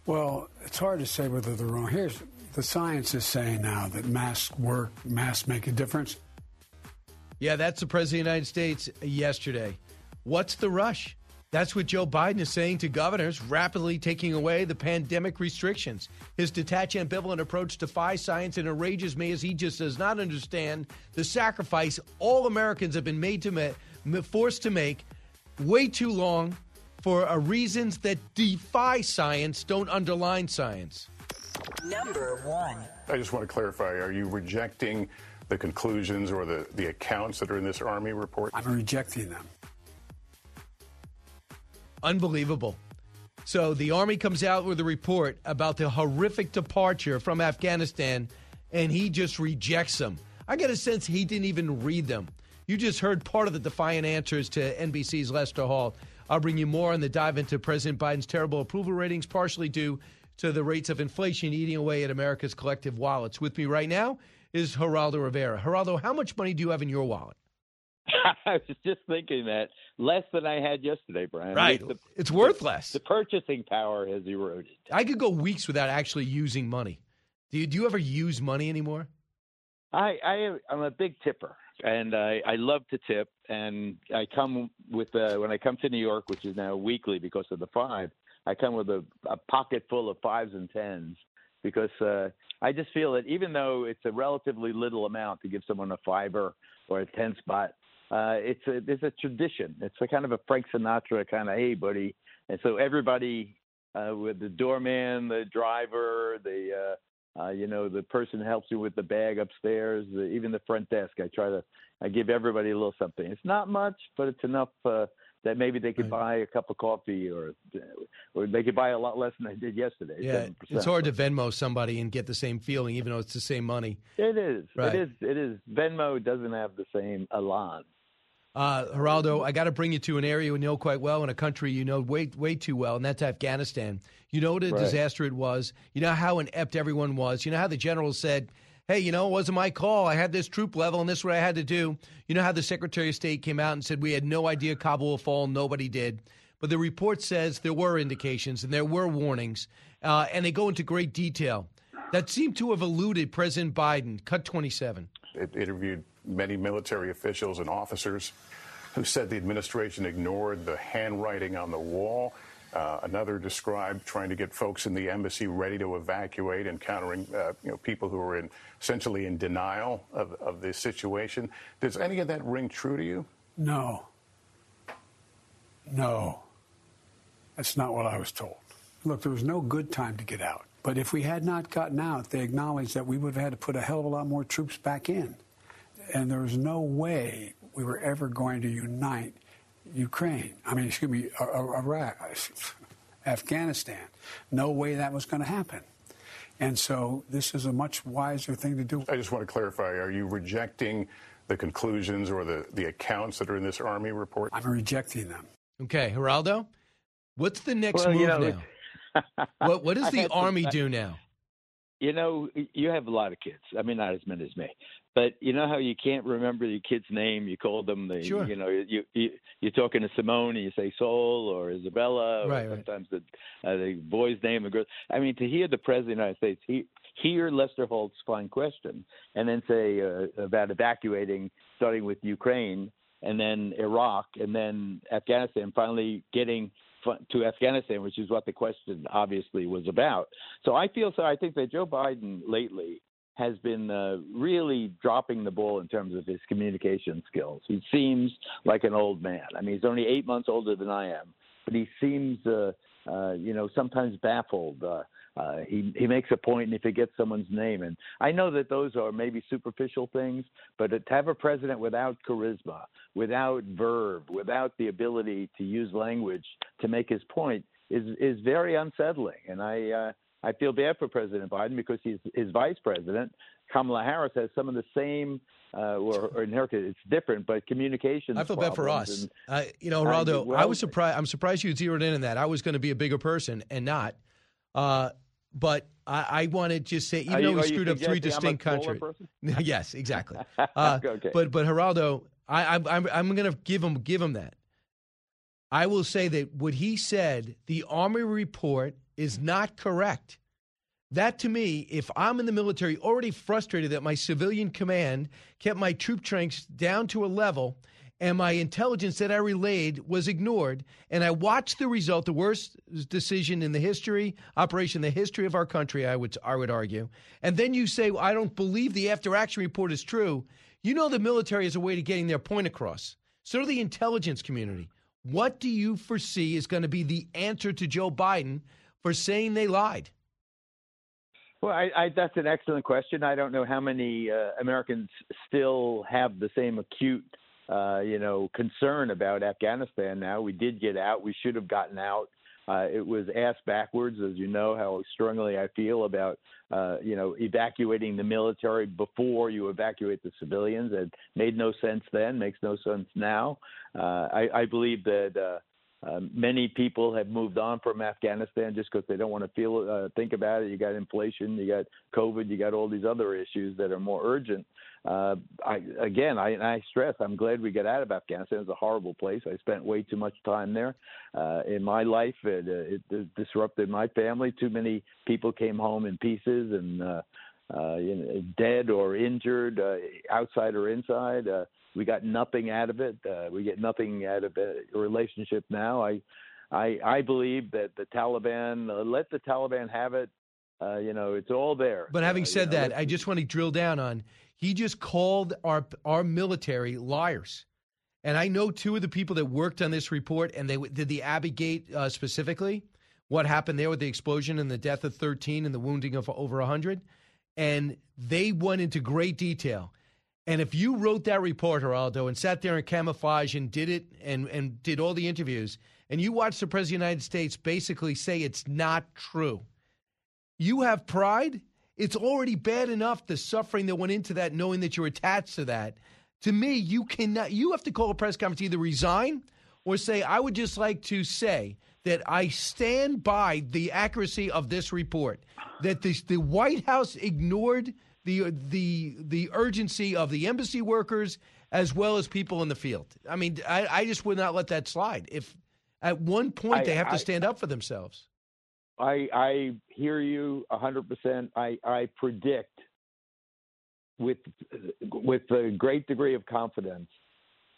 Well, it's hard to say whether they're wrong. Here's the science is saying now that masks work, masks make a difference. Yeah, that's the President of the United States yesterday. What's the rush? That's what Joe Biden is saying to governors, rapidly taking away the pandemic restrictions. His detached, ambivalent approach defies science and enrages me as he just does not understand the sacrifice all Americans have been made to ma- forced to make way too long for uh, reasons that defy science, don't underline science. Number one. I just want to clarify are you rejecting the conclusions or the, the accounts that are in this Army report? I'm rejecting them. Unbelievable. So the Army comes out with a report about the horrific departure from Afghanistan, and he just rejects them. I get a sense he didn't even read them. You just heard part of the defiant answers to NBC's Lester Holt. I'll bring you more on the dive into President Biden's terrible approval ratings, partially due to the rates of inflation eating away at America's collective wallets. With me right now is Geraldo Rivera. Geraldo, how much money do you have in your wallet? I was just thinking that less than I had yesterday, Brian. Right. The, it's worth less. The purchasing power has eroded. I could go weeks without actually using money. Do you, do you ever use money anymore? I, I I'm a big tipper, and I, I love to tip. And I come with uh, when I come to New York, which is now weekly because of the five. I come with a, a pocket full of fives and tens because uh, I just feel that even though it's a relatively little amount to give someone a fiver or a ten spot, uh, it's a it's a tradition. It's a kind of a Frank Sinatra kind of hey buddy, and so everybody uh, with the doorman, the driver, the uh, uh, you know the person who helps you with the bag upstairs, the, even the front desk. I try to I give everybody a little something. It's not much, but it's enough. Uh, that maybe they could buy a cup of coffee or or they could buy a lot less than they did yesterday. Yeah, 7%. it's hard to Venmo somebody and get the same feeling, even though it's the same money. It is. Right. It is. It is. Venmo doesn't have the same elan. Uh, Geraldo, I got to bring you to an area you know quite well in a country you know way way too well, and that's Afghanistan. You know what a Right. disaster it was. You know how inept everyone was. You know how the general said, "Hey, you know, it wasn't my call. I had this troop level, and this is what I had to do." You know how the Secretary of State came out and said, "We had no idea Kabul will fall. Nobody did." But the report says there were indications and there were warnings, uh, and they go into great detail that seemed to have eluded President Biden. Cut twenty-seven. It interviewed many military officials and officers who said the administration ignored the handwriting on the wall. Uh, another described trying to get folks in the embassy ready to evacuate, encountering uh, you know people who were in essentially in denial of, of the situation. Does any of that ring true to you? No. No. That's not what I was told. Look, there was no good time to get out. But if we had not gotten out, they acknowledged that we would have had to put a hell of a lot more troops back in. And there was no way we were ever going to unite Ukraine. I mean, excuse me, uh, Iraq, Afghanistan. No way that was going to happen. And so this is a much wiser thing to do. I just want to clarify: Are you rejecting the conclusions or the, the accounts that are in this Army report? I'm rejecting them. Okay, Geraldo, what's the next Well, move you know, now? what what does the had to- Army I- do now? You know, you have a lot of kids. I mean, not as many as me, but you know how you can't remember your kid's name. You call them the, Sure. you know, you, you you're talking to Simone and you say Sol or Isabella, or Right, right. sometimes the uh, the boy's name, the girl. I mean, to hear the president of the United States he, hear Lester Holt's fine question, and then say uh, about evacuating, starting with Ukraine, and then Iraq, and then Afghanistan, finally getting to Afghanistan, which is what the question obviously was about. So I feel so. I think that Joe Biden lately has been uh, really dropping the ball in terms of his communication skills. He seems like an old man. I mean, he's only eight months older than I am, but he seems, uh, uh, you know, sometimes baffled. Uh, uh, he he makes a point and he forgets someone's name, and I know that those are maybe superficial things, but to have a president without charisma, without verb, without the ability to use language to make his point is is very unsettling. And I uh, I feel bad for President Biden because he's his vice president. Kamala Harris has some of the same, uh, or, or in her case, it's different, but communication. I feel bad for us. and- Uh, you know, I- Geraldo, I, well- was surprised. I'm surprised you zeroed in on that. I was going to be a bigger person and not. Uh, but I, I want to just say, even you- though we screwed up three suggesting I'm a distinct countries. yes, exactly. Uh, Okay. But but Geraldo, I, I'm I'm, I'm going to give him give him that. I will say that what he said, the Army report is not correct. That to me, if I'm in the military, already frustrated that my civilian command kept my troop ranks down to a level and my intelligence that I relayed was ignored, and I watched the result, the worst decision in the history, operation, the history of our country, I would, I would argue. And then you say, I don't believe the after action report is true. You know the military is a way to getting their point across. So the intelligence community. What do you foresee is going to be the answer to Joe Biden for saying they lied? Well, I, I, that's an excellent question. I don't know how many uh, Americans still have the same acute, uh, you know, concern about Afghanistan. Now we did get out. We should have gotten out. Uh, it was ass backwards, as you know how strongly I feel about, uh, you know, evacuating the military before you evacuate the civilians. It made no sense then, makes no sense now. Uh, I, I believe that. Um, many people have moved on from Afghanistan just because they don't want to feel uh, think about it. You got inflation, you got COVID, you got all these other issues that are more urgent. Uh, I, again, I, I stress I'm glad we got out of Afghanistan. It's a horrible place. I spent way too much time there uh, in my life. It, uh, it, it disrupted my family. Too many people came home in pieces and. Uh, uh, you know, dead or injured, outside or inside. We got nothing out of it. Uh, we get nothing out of a relationship now. I, I, I believe that the Taliban uh, let the Taliban have it. Uh, you know, it's all there. But having Uh, you said know, that, I just want to drill down on he just called our our military liars. And I know two of the people that worked on this report, and they did the Abbey Gate uh, specifically. What happened there with the explosion and the death of 13 and the wounding of over 100? And they went into great detail. And if you wrote that report, Geraldo, and sat there in camouflage and did it and, and did all the interviews, and you watched the President of the United States basically say it's not true, you have pride. It's already bad enough the suffering that went into that, knowing that you're attached to that. To me, you cannot. You have to call a press conference, either resign or say, "I would just like to say that I stand by the accuracy of this report. That the the White House ignored the the the urgency of the embassy workers as well as people in the field. I mean, I, I just would not let that slide. If at one point I- they have to I- stand up for themselves. I I hear you hundred percent. I I predict with with a great degree of confidence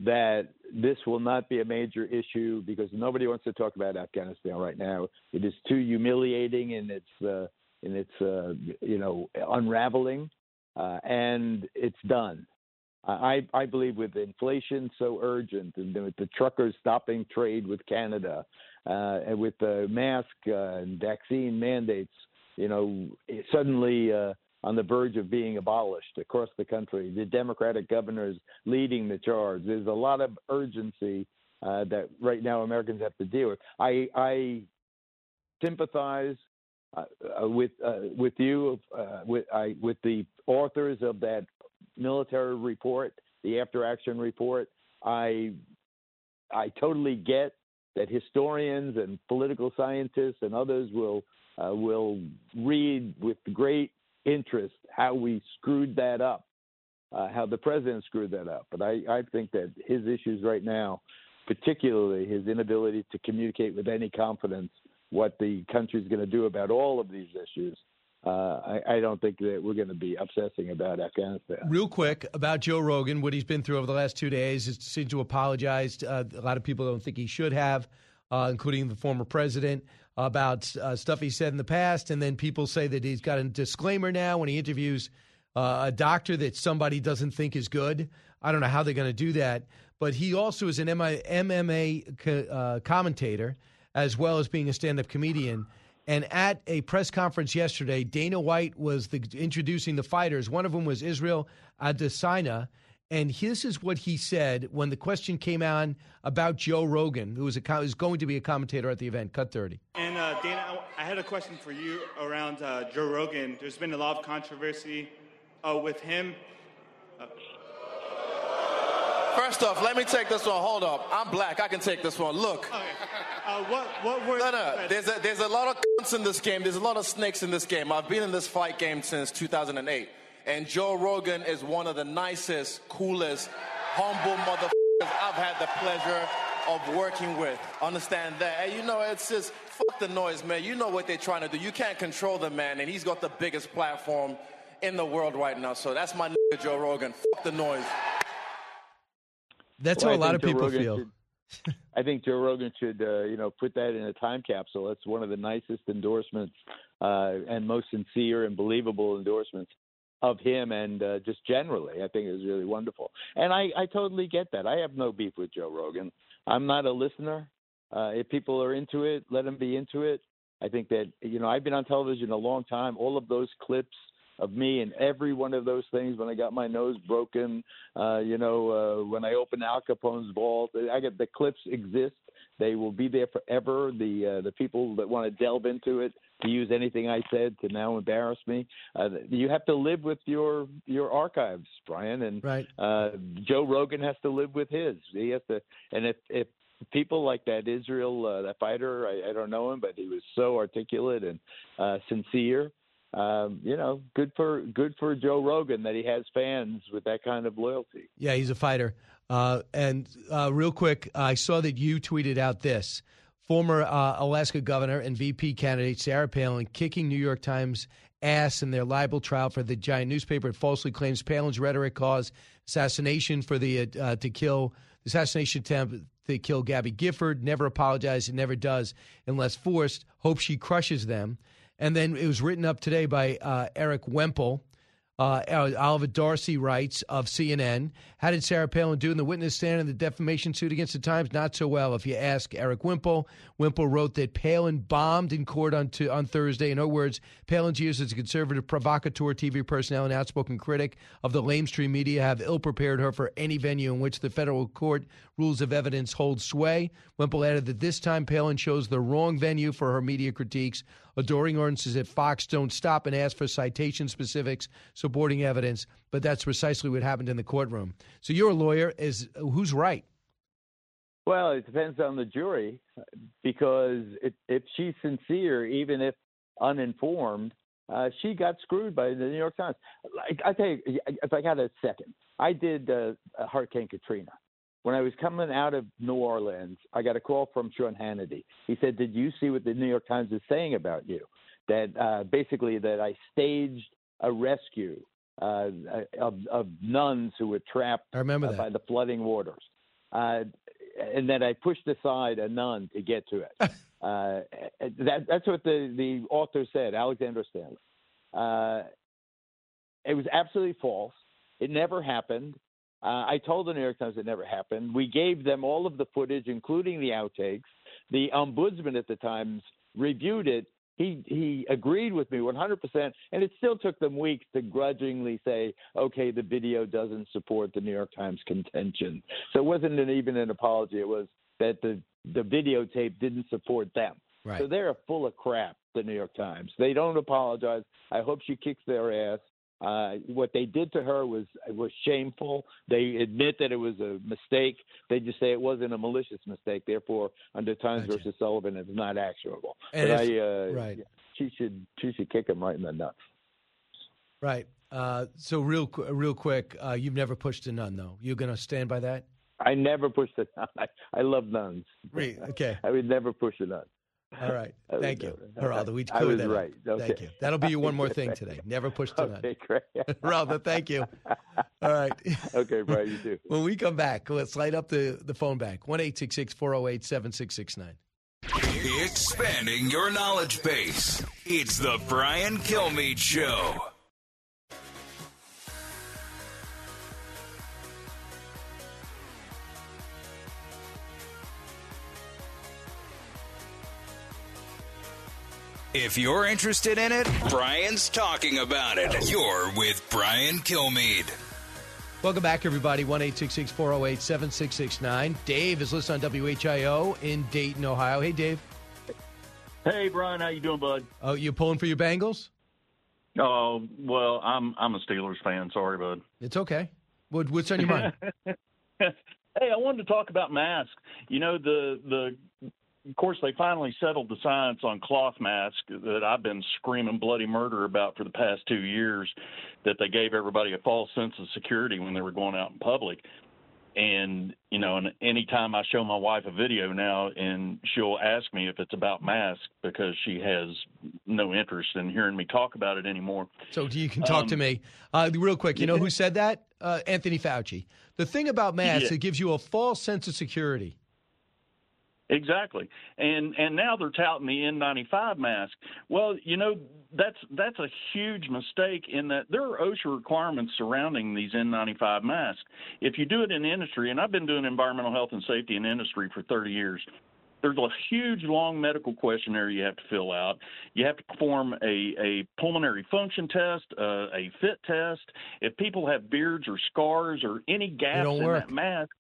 that this will not be a major issue because nobody wants to talk about Afghanistan right now. It is too humiliating and its uh, in its uh, you know unraveling, uh, and it's done. I, I believe with inflation so urgent and with the truckers stopping trade with Canada uh, and with the mask uh, and vaccine mandates, you know, suddenly uh, on the verge of being abolished across the country, the Democratic governors leading the charge. There's a lot of urgency uh, that right now Americans have to deal with. I, I sympathize uh, uh, with uh, with you, uh, with I, with the authors of that military report, the after action report. I I totally get that historians and political scientists and others will uh, will read with great interest how we screwed that up, how the president screwed that up. But I, I think that his issues right now, particularly his inability to communicate with any confidence what the country is going to do about all of these issues, uh, I, I don't think that we're going to be obsessing about Afghanistan. Real quick about Joe Rogan, what he's been through over the last two days is seems to apologize. Uh, a lot of people don't think he should have, uh, including the former president, about uh, stuff he said in the past. And then people say that he's got a disclaimer now when he interviews uh, a doctor that somebody doesn't think is good. I don't know how they're going to do that. But he also is an MMA uh, commentator as well as being a stand up comedian. And at a press conference yesterday, Dana White was the, introducing the fighters. One of them was Israel Adesanya, And this is what he said when the question came on about Joe Rogan, who was, a, co- was going to be a commentator at the event. Cut 30. And uh, Dana, I- I had a question for you around uh, Joe Rogan. There's been a lot of controversy uh, with him. Uh, First off, let me take this one. Hold up. I'm black. I can take this one. Look. Uh, what what were No, no. There's a, there's a lot of cunts in this game. There's a lot of snakes in this game. I've been in this fight game since 2008. And Joe Rogan is one of the nicest, coolest, humble motherfuckers I've had the pleasure of working with. Understand that? And you know, it's just fuck the noise, man. You know what they're trying to do. You can't control the man, and he's got the biggest platform in the world right now. So that's my nigga Joe Rogan. Fuck the noise. That's Well, how a lot of Joe people Rogan feel. should- I think Joe Rogan should, uh, you know, put that in a time capsule. That's one of the nicest endorsements uh, and most sincere and believable endorsements of him, and uh, just generally, I think it was really wonderful. And I, I totally get that. I have no beef with Joe Rogan. I'm not a listener. Uh, if people are into it, let them be into it. I think that you know I've been on television a long time. All of those clips of me and every one of those things when I got my nose broken, uh, you know, uh, when I opened Al Capone's vault, I get the clips exist. They will be there forever. The uh, the people that want to delve into it to use anything I said to now embarrass me. Uh, you have to live with your your archives, Brian, and right. uh, Joe Rogan has to live with his. He has to, and if if people like that Israel uh, that fighter, I, I don't know him, but he was so articulate and uh, sincere. Um, you know, good for good for Joe Rogan that he has fans with that kind of loyalty. Yeah, he's a fighter. Uh, and uh, real quick, I saw that you tweeted out this. Former uh, Alaska governor and VP candidate Sarah Palin kicking New York Times ass in their libel trial for the giant newspaper. It falsely claims Palin's rhetoric caused assassination for the uh, to kill assassination attempt to kill Gabby Gifford. Never apologized and never does unless forced. Hope she crushes them. And then it was written up today by uh, Erik Wemple. Uh, Oliver Darcy writes of CNN. How did Sarah Palin do in the witness stand in the defamation suit against the Times? Not so well, if you ask Erik Wemple. Wemple wrote that Palin bombed in court on, on Thursday. In other words, Palin's years as a conservative provocateur TV personnel and outspoken critic of the lamestream media have ill prepared her for any venue in which the federal court rules of evidence hold sway. Wemple added that this time Palin chose the wrong venue for her media critiques. Adoring ordinances at Fox don't stop and ask for citation specifics supporting evidence, but that's precisely what happened in the courtroom. So you're a lawyer. Is who's right? Well, it depends on the jury because it, if she's sincere, even if uninformed, uh, she got screwed by the New York Times. Like, I tell you, if I got a second, I did uh, Hurricane Katrina. When I was coming out of New Orleans, I got a call from Sean Hannity. He said, "Did you see what the New York Times is saying about you? That uh, basically that I staged a rescue uh, of, of nuns who were trapped I remember uh, that. by the flooding waters." Uh, and that I pushed aside a nun to get to it. uh, that, that's what the, the author said, Alessandra Stanley. Uh, it was absolutely false. It never happened. Uh, I told the New York Times it never happened. We gave them all of the footage, including the outtakes. The ombudsman at the Times reviewed it. He he agreed with me 100%, and it still took them weeks to grudgingly say, "Okay, the video doesn't support the New York Times contention." So it wasn't an, even an apology. It was that the the videotape didn't support them. Right. So they're full of crap. The New York Times. They don't apologize. I hope she kicks their ass. Uh, what they did to her was was shameful. They admit that it was a mistake. They just say it wasn't a malicious mistake. Therefore, under Times versus Sullivan, it's not actionable. And but if- I, uh, right. she should she should kick him right in the nuts. Right. Uh, so real real quick, uh, you've never pushed a nun though. You're going to stand by that? I never pushed a nun. I, I love nuns. Right. Okay. I would never push a nun. All right. Thank you, never. Geraldo. We I cleared was that up. right. Okay. Thank you. That'll be your one more thing today. Never push a nun. Okay, great. Geraldo, thank you. All right. okay, Brian, you too. When we come back, let's light up the, the phone bank. 1 408 7669. Expanding your knowledge base. It's the Brian Kilmeade Show. If you're interested in it, Brian's talking about it. You're with Brian Kilmeade. Welcome back, everybody. 1 408 7669. Dave is listening on WHIO in Dayton, Ohio. Hey, Dave. Hey, Brian, how you doing, bud? Oh, you pulling for your Bengals? Oh, well, I'm I'm a Steelers fan. Sorry, bud. It's okay. What, what's on your mind? hey, I wanted to talk about masks. You know, the the of course they finally settled the science on cloth masks that I've been screaming bloody murder about for the past two years. That they gave everybody a false sense of security when they were going out in public. And you know, and anytime I show my wife a video now, and she'll ask me if it's about masks because she has no interest in hearing me talk about it anymore. So you can talk to Um, me uh, real quick. You know who said that? Uh, Anthony Fauci. The thing about masks, Yeah. it gives you a false sense of security. Exactly, and and now they're touting the N95 mask. Well, you know that's that's a huge mistake in that there are OSHA requirements surrounding these N95 masks. If you do it in industry, and I've been doing environmental health and safety in industry for 30 years, there's a huge long medical questionnaire you have to fill out. You have to perform a, a pulmonary function test, uh, a fit test. If people have beards or scars or any gaps in work. that mask,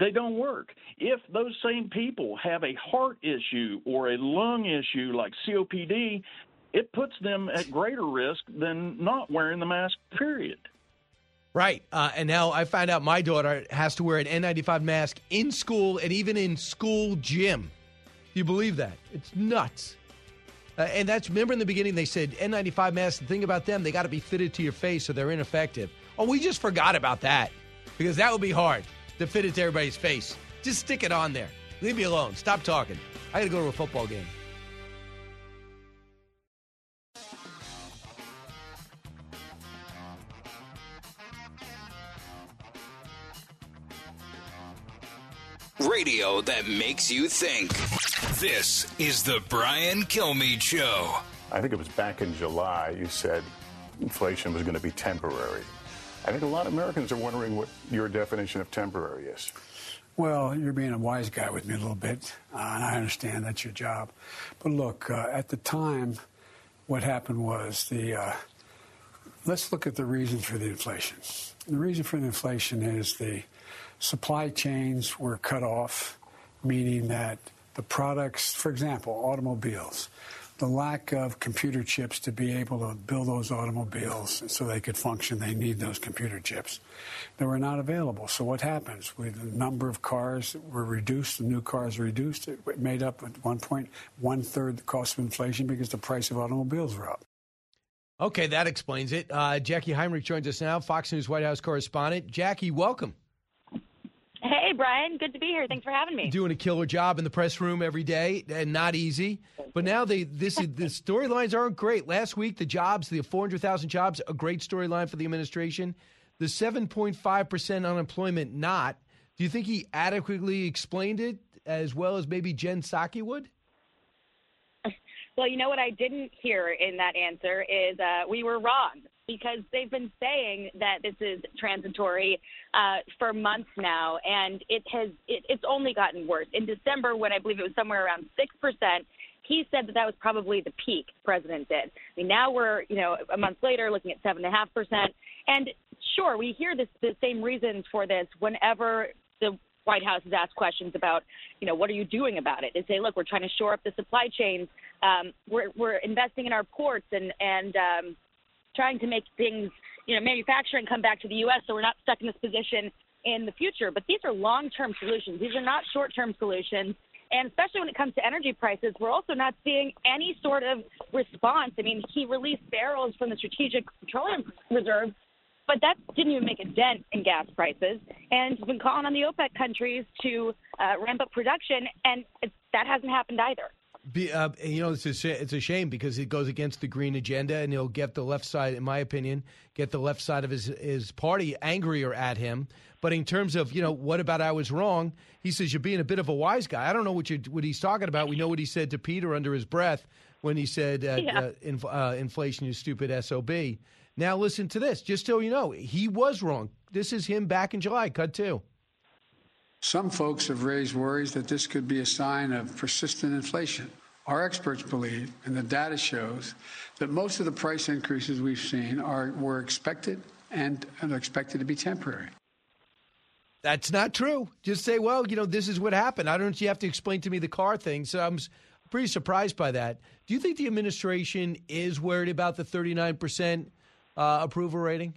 they don't work. If those same people have a heart issue or a lung issue like COPD, it puts them at greater risk than not wearing the mask, period. Right. Uh, and now I find out my daughter has to wear an N95 mask in school and even in school gym. Do you believe that? It's nuts. Uh, and that's, remember in the beginning they said N95 masks, the thing about them, they got to be fitted to your face so they're ineffective. Oh, we just forgot about that because that would be hard to fit it to everybody's face. Just stick it on there. Leave me alone. Stop talking. I got to go to a football game. Radio that makes you think. This is the Brian Kilmeade Show. I think it was back in July you said inflation was going to be temporary. I think a lot of Americans are wondering what your definition of temporary is. Well, you're being a wise guy with me a little bit, uh, and I understand that's your job. But look, uh, at the time, what happened was the. Uh, let's look at the reason for the inflation. The reason for the inflation is the supply chains were cut off, meaning that the products, for example, automobiles, the lack of computer chips to be able to build those automobiles so they could function, they need those computer chips. They were not available. So what happens? With the number of cars were reduced, the new cars reduced, it made up at one point one third the cost of inflation because the price of automobiles were up. Okay, that explains it. Uh, Jacqui Heinrich joins us now, Fox News White House correspondent. Jacqui, welcome. Hey, Brian. Good to be here. Thanks for having me. doing a killer job in the press room every day and not easy. But now they this the storylines aren't great. Last week the jobs, the 400,000 jobs, a great storyline for the administration. The 7.5% unemployment not. Do you think he adequately explained it as well as maybe Jen Psaki would? Well, you know what I didn't hear in that answer is uh, we were wrong because they've been saying that this is transitory uh, for months now, and it has it, it's only gotten worse. In December, when I believe it was somewhere around six percent, he said that that was probably the peak. President did. I mean, now we're you know a month later looking at seven and a half percent, and sure we hear this the same reasons for this whenever the White House is asked questions about, you know, what are you doing about it? They say, look, we're trying to shore up the supply chains. Um, we're we're investing in our ports and and um, trying to make things, you know, manufacturing come back to the U.S. so we're not stuck in this position in the future. But these are long-term solutions. These are not short-term solutions. And especially when it comes to energy prices, we're also not seeing any sort of response. I mean, he released barrels from the Strategic Petroleum Reserve, but that didn't even make a dent in gas prices. And he's been calling on the OPEC countries to uh, ramp up production, and that hasn't happened either. Be, uh, you know, it's a, it's a shame because it goes against the green agenda, and he'll get the left side, in my opinion, get the left side of his his party angrier at him. But in terms of you know, what about I was wrong? He says you're being a bit of a wise guy. I don't know what you what he's talking about. We know what he said to Peter under his breath when he said uh, Yeah. uh, inf- uh, inflation, you stupid sob. Now listen to this, just so you know, he was wrong. This is him back in July, cut two. Some folks have raised worries that this could be a sign of persistent inflation. Our experts believe, and the data shows, that most of the price increases we've seen are were expected and are expected to be temporary. That's not true. Just say, well, you know, this is what happened. I don't. You have to explain to me the car thing. So I'm pretty surprised by that. Do you think the administration is worried about the 39 percent uh, approval rating?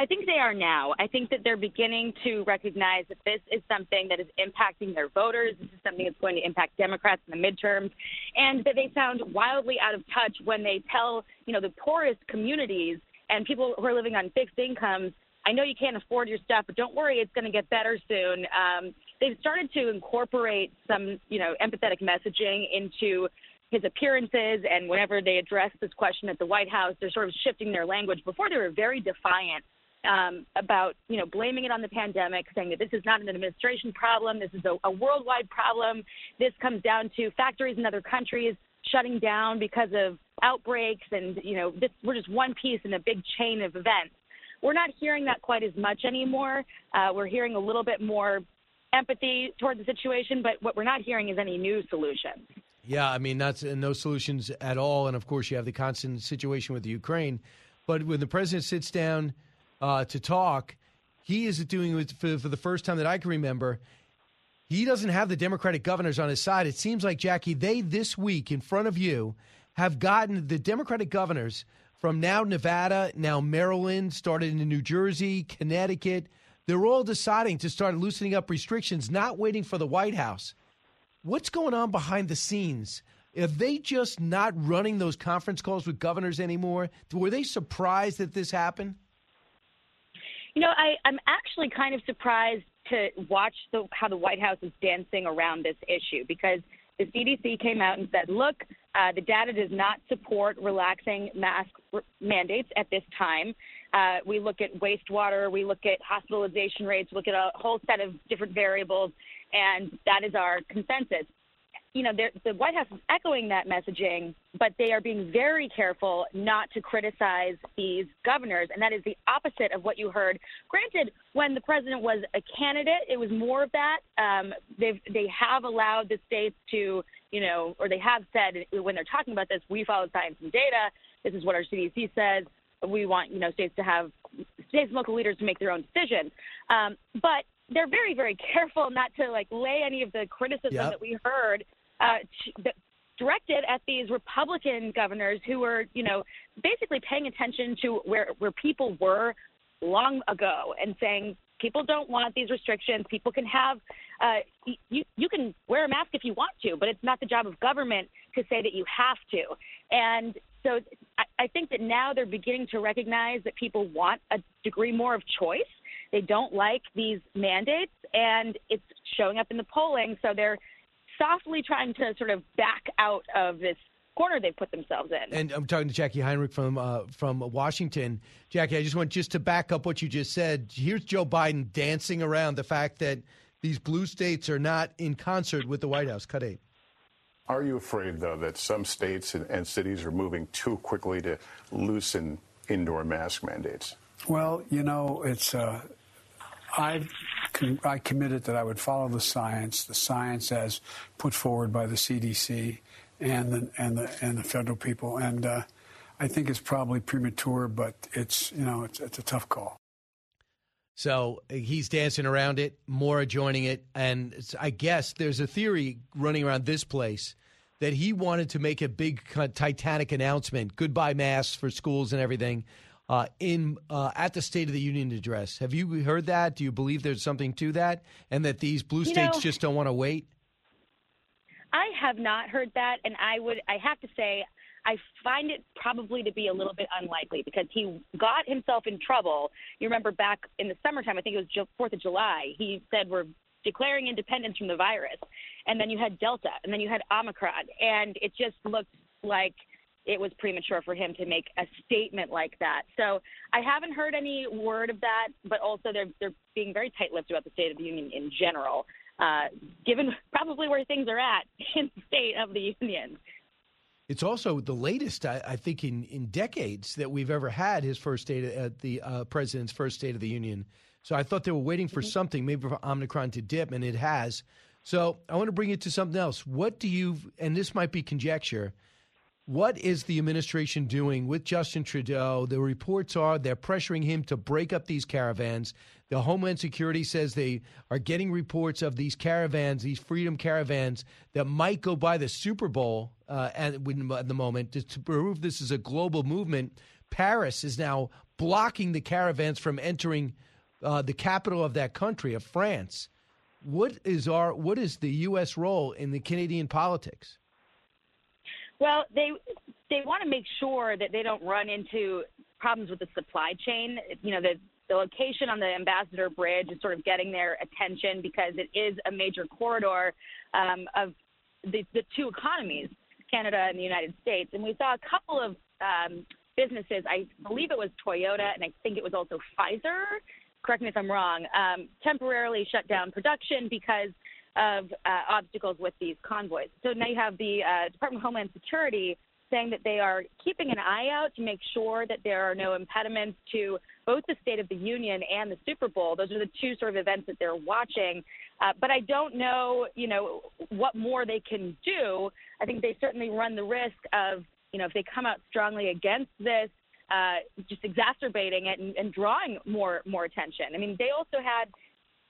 I think they are now. I think that they're beginning to recognize that this is something that is impacting their voters. This is something that's going to impact Democrats in the midterms, and that they sound wildly out of touch when they tell you know the poorest communities and people who are living on fixed incomes. I know you can't afford your stuff, but don't worry, it's going to get better soon. Um, they've started to incorporate some, you know, empathetic messaging into his appearances, and whenever they address this question at the White House, they're sort of shifting their language. Before they were very defiant um, about, you know, blaming it on the pandemic, saying that this is not an administration problem, this is a, a worldwide problem. This comes down to factories in other countries shutting down because of outbreaks, and you know, this, we're just one piece in a big chain of events. We're not hearing that quite as much anymore. Uh, we're hearing a little bit more empathy toward the situation, but what we're not hearing is any new solutions. Yeah, I mean, that's no solutions at all. And of course, you have the constant situation with the Ukraine. But when the president sits down uh, to talk, he is doing it for, for the first time that I can remember. He doesn't have the Democratic governors on his side. It seems like Jacqui, they this week in front of you have gotten the Democratic governors from now Nevada, now Maryland, started in New Jersey, Connecticut. They're all deciding to start loosening up restrictions, not waiting for the White House. What's going on behind the scenes? Are they just not running those conference calls with governors anymore? Were they surprised that this happened? You know, I, I'm actually kind of surprised to watch the, how the White House is dancing around this issue because the CDC came out and said, look, uh, the data does not support relaxing mask r- mandates at this time. Uh, we look at wastewater, we look at hospitalization rates, look at a whole set of different variables, and that is our consensus. You know, the White House is echoing that messaging, but they are being very careful not to criticize these governors, and that is the opposite of what you heard. Granted, when the president was a candidate, it was more of that. Um, they've they have allowed the states to, you know, or they have said when they're talking about this, we follow science and data. This is what our CDC says. We want you know states to have states and local leaders to make their own decisions. Um, but they're very very careful not to like lay any of the criticism Yep. that we heard uh, directed at these Republican governors who were, you know, basically paying attention to where where people were long ago and saying people don't want these restrictions. People can have uh, you you can wear a mask if you want to, but it's not the job of government to say that you have to. And so I, I think that now they're beginning to recognize that people want a degree more of choice. They don't like these mandates, and it's showing up in the polling. So they're softly trying to sort of back out of this corner they've put themselves in. And I'm talking to Jacqui Heinrich from uh, from Washington. Jacqui, I just want just to back up what you just said. Here's Joe Biden dancing around the fact that these blue states are not in concert with the White House. Cut eight. Are you afraid, though, that some states and, and cities are moving too quickly to loosen indoor mask mandates? Well, you know, it's. Uh, I I committed that I would follow the science, the science as put forward by the CDC and the and the and the federal people, and uh, I think it's probably premature, but it's you know it's it's a tough call. So he's dancing around it, Mora joining it, and I guess there's a theory running around this place that he wanted to make a big Titanic announcement, goodbye masks for schools and everything, uh, in uh, at the State of the Union address. Have you heard that? Do you believe there's something to that, and that these blue You states know- just don't want to wait? I have not heard that, and I would I have to say I find it probably to be a little bit unlikely because he got himself in trouble. You remember back in the summertime, I think it was Fourth of July. He said we're declaring independence from the virus, and then you had Delta, and then you had Omicron, and it just looked like it was premature for him to make a statement like that. So I haven't heard any word of that, but also they're they're being very tight-lipped about the State of the Union in general, uh, given probably where things are at in the State of the Union. It's also the latest, I, I think, in, in decades that we've ever had his first state at the uh, president's first State of the Union. So I thought they were waiting for something, maybe for Omicron to dip, and it has. So I want to bring it to something else. What do you? And this might be conjecture. What is the administration doing with Justin Trudeau? The reports are they're pressuring him to break up these caravans. The Homeland Security says they are getting reports of these caravans, these freedom caravans, that might go by the Super Bowl uh, at, the moment to, to prove this is a global movement. Paris is now blocking the caravans from entering uh, the capital of that country, of France. What is our what is the U.S. role in the Canadian politics? Well, they they want to make sure that they don't run into problems with the supply chain. You know, the the location on the Ambassador Bridge is sort of getting their attention because it is a major corridor um, of the, the two economies, Canada and the United States. And we saw a couple of um, businesses, I believe it was Toyota and I think it was also Pfizer, correct me if I'm wrong, um, temporarily shut down production because of uh, obstacles with these convoys. So now you have the uh, Department of Homeland Security saying that they are keeping an eye out to make sure that there are no impediments to both the State of the Union and the Super Bowl. Those are the two sort of events that they're watching. Uh, but I don't know, you know, what more they can do. I think they certainly run the risk of, you know, if they come out strongly against this, uh, just exacerbating it and, and drawing more more attention. I mean, they also had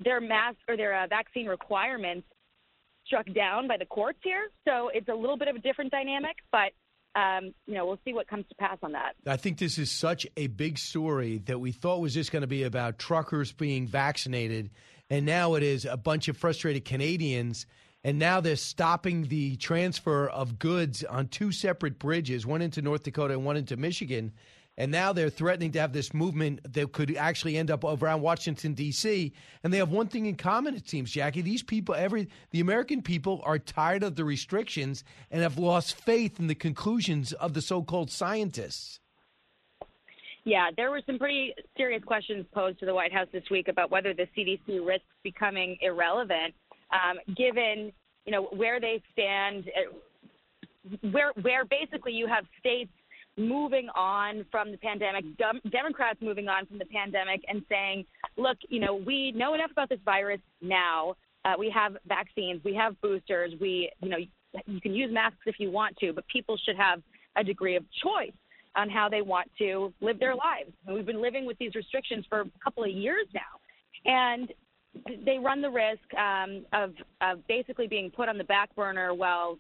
their mask or their uh, vaccine requirements struck down by the courts here. So it's a little bit of a different dynamic, but um, you know, we'll see what comes to pass on that. I think this is such a big story that we thought was just going to be about truckers being vaccinated, and now it is a bunch of frustrated Canadians. And now they're stopping the transfer of goods on two separate bridges, one into North Dakota and one into Michigan. And now they're threatening to have this movement that could actually end up around Washington D.C. And they have one thing in common, it seems, Jacqui. These people, every the American people, are tired of the restrictions and have lost faith in the conclusions of the so-called scientists. Yeah, there were some pretty serious questions posed to the White House this week about whether the CDC risks becoming irrelevant, um, given you know where they stand, uh, where where basically you have states moving on from the pandemic, Dem- Democrats moving on from the pandemic and saying, look, you know, we know enough about this virus now. Uh, we have vaccines, we have boosters, we, you know, you can use masks if you want to, but people should have a degree of choice on how they want to live their lives. And we've been living with these restrictions for a couple of years now. And they run the risk um, of, of basically being put on the back burner while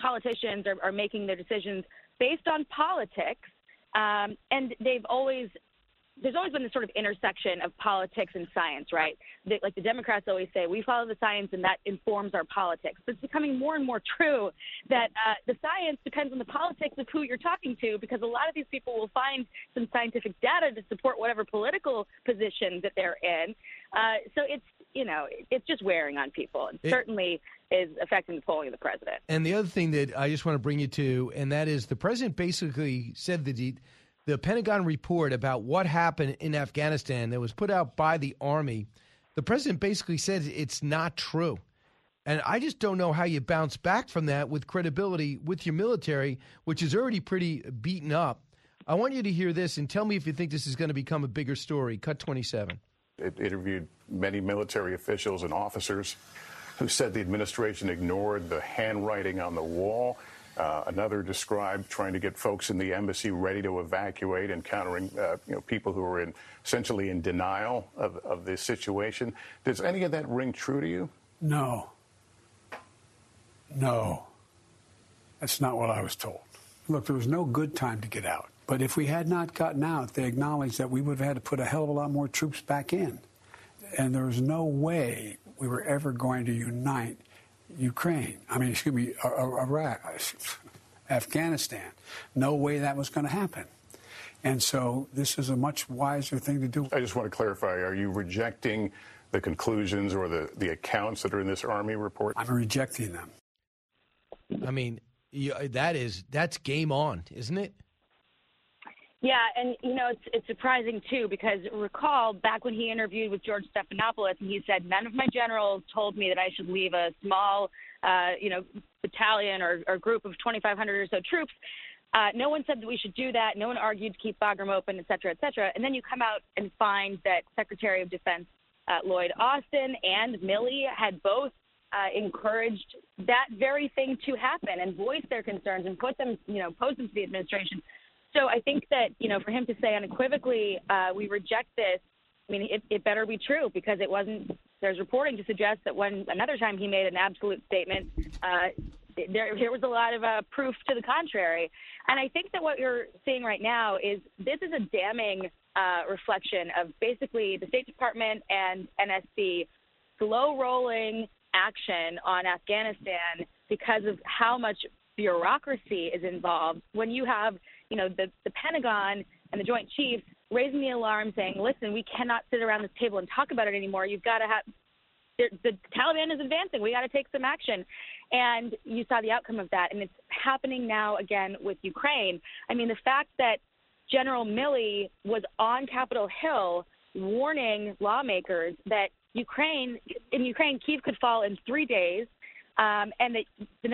politicians are, are making their decisions based on politics, um, and they've always there's always been this sort of intersection of politics and science, right? Like the Democrats always say, we follow the science and that informs our politics. But it's becoming more and more true that uh, the science depends on the politics of who you're talking to because a lot of these people will find some scientific data to support whatever political position that they're in. Uh, so it's, you know, it's just wearing on people. And it, certainly is affecting the polling of the president. And the other thing that I just want to bring you to, and that is the president basically said that the, the Pentagon report about what happened in Afghanistan that was put out by the Army, the president basically said it's not true. And I just don't know how you bounce back from that with credibility with your military, which is already pretty beaten up. I want you to hear this and tell me if you think this is going to become a bigger story. Cut 27. It interviewed many military officials and officers who said the administration ignored the handwriting on the wall. Uh, another described trying to get folks in the embassy ready to evacuate, encountering uh, you know people who were in essentially in denial of, of this situation. Does any of that ring true to you? No. No. That's not what I was told. Look, there was no good time to get out. But if we had not gotten out, they acknowledged that we would have had to put a hell of a lot more troops back in. And there was no way we were ever going to unite Ukraine. I mean, excuse me, uh, uh, Iraq, Afghanistan. No way that was going to happen. And so this is a much wiser thing to do. I just want to clarify are you rejecting the conclusions or the, the accounts that are in this Army report? I'm rejecting them. I mean, that is that's game on, isn't it? Yeah, and you know it's it's surprising too because recall back when he interviewed with George Stephanopoulos and he said none of my generals told me that I should leave a small, uh, you know, battalion or, or group of 2,500 or so troops. Uh, no one said that we should do that. No one argued to keep Bagram open, et cetera, et cetera. And then you come out and find that Secretary of Defense uh, Lloyd Austin and Milley had both uh, encouraged that very thing to happen and voice their concerns and put them, you know, pose them to the administration. So I think that, you know, for him to say unequivocally, uh, we reject this, I mean, it, it better be true because it wasn't, there's reporting to suggest that when another time he made an absolute statement, uh, there, there was a lot of uh, proof to the contrary. And I think that what you're seeing right now is this is a damning uh, reflection of basically the State Department and NSC slow rolling action on Afghanistan because of how much bureaucracy is involved. When you have, you know, the, the Pentagon and the Joint Chiefs raising the alarm saying, listen, we cannot sit around this table and talk about it anymore. You've got to have the, Taliban is advancing. We got to take some action. And you saw the outcome of that. And it's happening now again with Ukraine. I mean, the fact that General Milley was on Capitol Hill warning lawmakers that Ukraine, in Ukraine, Kiev could fall in three days, um, and that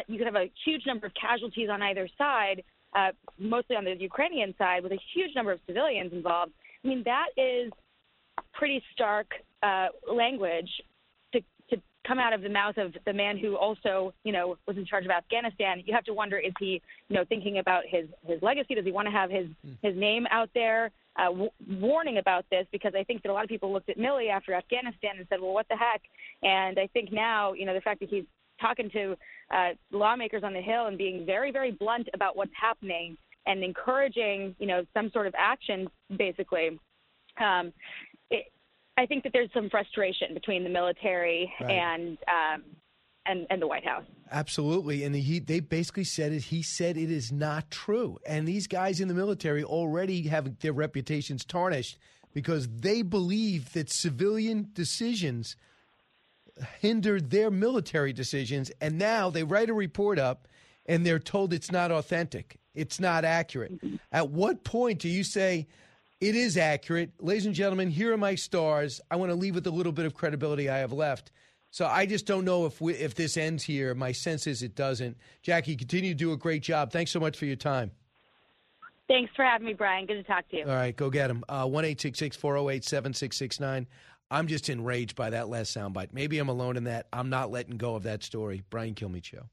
you could have a huge number of casualties on either side, uh, mostly on the Ukrainian side, with a huge number of civilians involved. I mean, that is pretty stark uh, language to, to come out of the mouth of the man who also, you know, was in charge of Afghanistan. You have to wonder: is he, you know, thinking about his his legacy? Does he want to have his his name out there? uh, w- warning about this because I think that a lot of people looked at Milley after Afghanistan and said, well, what the heck? And I think now, you know, the fact that he's talking to uh, lawmakers on the Hill and being very, very blunt about what's happening and encouraging, you know, some sort of action, basically. Um, it, I think that there's some frustration between the military Right. and um, and and the White House. Absolutely, and he they basically said it. He said it is not true, and these guys in the military already have their reputations tarnished because they believe that civilian decisions hindered their military decisions, and now they write a report up, and they're told it's not authentic, it's not accurate. At what point do you say? It is accurate. Ladies and gentlemen, here are my stars. I want to leave with a little bit of credibility I have left. So I just don't know if we, if this ends here. My sense is it doesn't. Jacqui, continue to do a great job. Thanks so much for your time. Thanks for having me, Brian. Good to talk to you. All right, go get him. Uh, One eight six six four zero eight seven six six nine. I'm just enraged by that last soundbite. Maybe I'm alone in that. I'm not letting go of that story. Brian Kilmeade Show.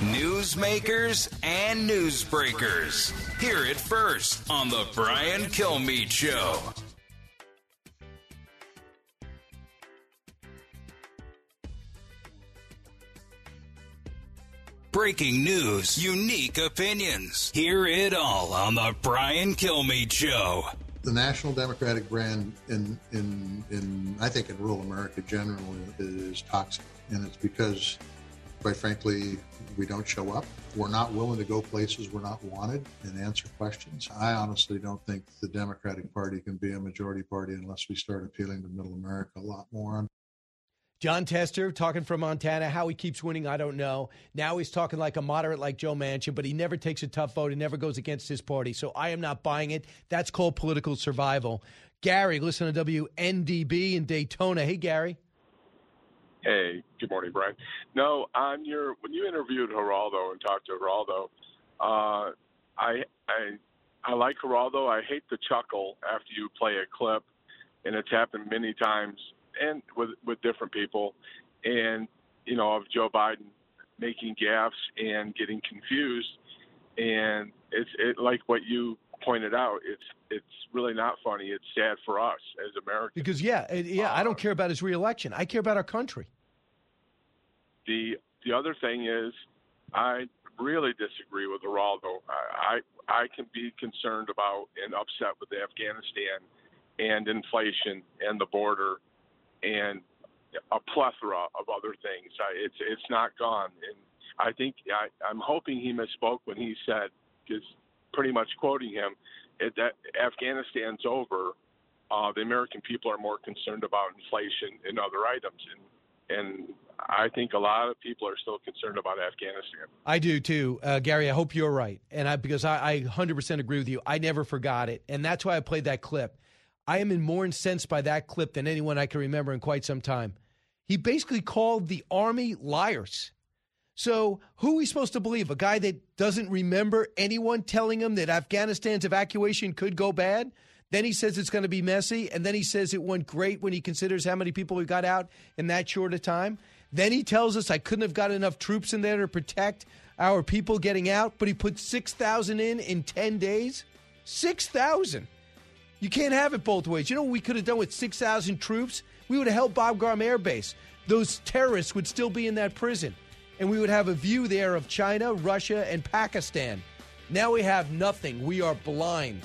Newsmakers and newsbreakers. Hear it first on the Brian Kilmeade Show. Breaking news, unique opinions. Hear it all on the Brian Kilmeade Show. The national democratic brand in in in I think in rural America generally is toxic, and it's because, quite frankly, we don't show up. We're not willing to go places we're not wanted and answer questions. I honestly don't think the Democratic Party can be a majority party unless we start appealing to Middle America a lot more. Jon Tester talking from Montana. How he keeps winning, I don't know. Now he's talking like a moderate like Joe Manchin, but he never takes a tough vote. He never goes against his party. So I am not buying it. That's called political survival. Gary, listen to WNDB in Daytona. Hey, Gary. Hey, good morning, Brian. No, on your when you interviewed Geraldo and talked to Geraldo, uh, I I I like Geraldo. I hate the chuckle after you play a clip, and it's happened many times, and with with different people, and you know of Joe Biden making gaffes and getting confused, and it's it like what you pointed out. It's it's really not funny. It's sad for us as Americans. Because, yeah, uh, yeah, I don't care about his reelection. I care about our country. The the other thing is, I really disagree with Geraldo. I, I I can be concerned about and upset with Afghanistan and inflation and the border and a plethora of other things. It's it's not gone, and I think I, I'm hoping he misspoke when he said, because pretty much quoting him, that Afghanistan's over. Uh, the American people are more concerned about inflation and other items, and and I think a lot of people are still concerned about Afghanistan. I do too, uh, Gary. I hope you're right, and I because I, I 100% agree with you. I never forgot it, and that's why I played that clip. I am in more incensed by that clip than anyone I can remember in quite some time. He basically called the army liars. So who are we supposed to believe? A guy that doesn't remember anyone telling him that Afghanistan's evacuation could go bad? Then he says it's going to be messy, and then he says it went great when he considers how many people we got out in that short a time. Then he tells us I couldn't have got enough troops in there to protect our people getting out, but he put 6,000 in in 10 days? 6,000. You can't have it both ways. You know what we could have done with 6,000 troops? We would have held Bagram Air Base. Those terrorists would still be in that prison. And we would have a view there of China, Russia, and Pakistan. Now we have nothing. We are blind.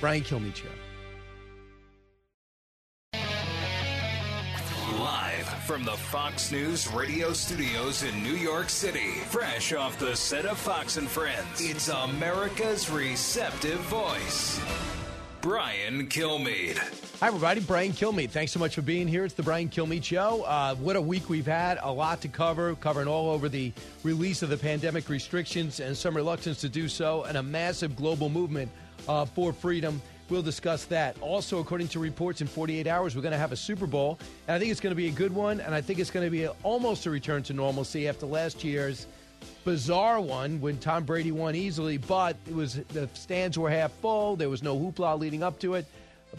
Brian Kilmeade. Live from the Fox News radio studios in New York City, fresh off the set of Fox and Friends, it's America's receptive voice. Brian Kilmeade. Hi, everybody. Brian Kilmeade. Thanks so much for being here. It's the Brian Kilmeade Show. Uh, what a week we've had. A lot to cover, covering all over the release of the pandemic restrictions and some reluctance to do so, and a massive global movement uh, for freedom. We'll discuss that. Also, according to reports, in 48 hours, we're going to have a Super Bowl. And I think it's going to be a good one. And I think it's going to be a, almost a return to normalcy after last year's bizarre one when Tom Brady won easily. But it was the stands were half full. There was no hoopla leading up to it.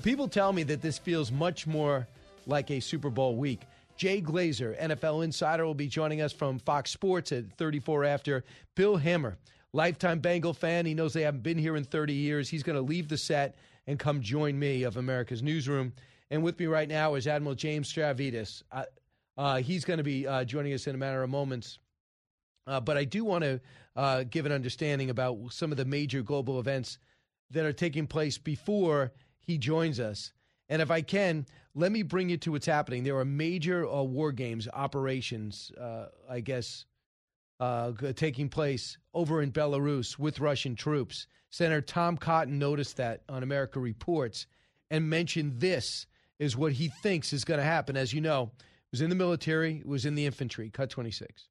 People tell me that this feels much more like a Super Bowl week. Jay Glazer, NFL insider, will be joining us from Fox Sports at 34 after. Bill Hemmer, lifetime Bengal fan. He knows they haven't been here in 30 years. He's going to leave the set and come join me of America's Newsroom. And with me right now is Admiral James Stavridis. Uh, uh, he's going to be uh, joining us in a matter of moments. Uh, but I do want to uh, give an understanding about some of the major global events that are taking place before he joins us. And if I can, let me bring you to what's happening. There are major uh, war games operations, I guess, Uh, taking place over in Belarus with Russian troops. Senator Tom Cotton noticed that on America Reports and mentioned this is what he thinks is going to happen. As you know, was in the military, was in the infantry. Cut 26.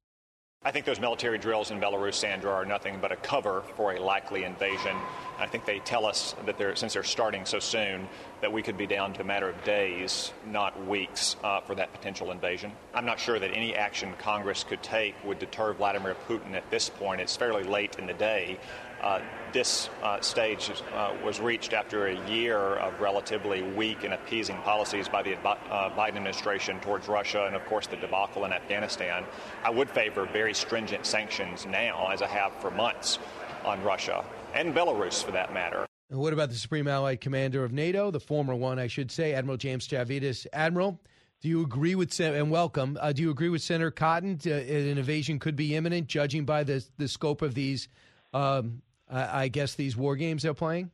I think those military drills in Belarus, Sandra, are nothing but a cover for a likely invasion. I think they tell us that they're, since they're starting so soon, that we could be down to a matter of days, not weeks, uh, for that potential invasion. I'm not sure that any action Congress could take would deter Vladimir Putin at this point. It's fairly late in the day. Uh, this uh, stage uh, was reached after a year of relatively weak and appeasing policies by the uh, Biden administration towards Russia and, of course, the debacle in Afghanistan. I would favor very stringent sanctions now, as I have for months, on Russia and Belarus for that matter. And what about the Supreme Allied Commander of NATO, the former one, I should say, Admiral James Stavridis? Admiral, do you agree with and welcome? Uh, do you agree with Senator Cotton? To, an invasion could be imminent, judging by the the scope of these um, I guess, these war games they're playing?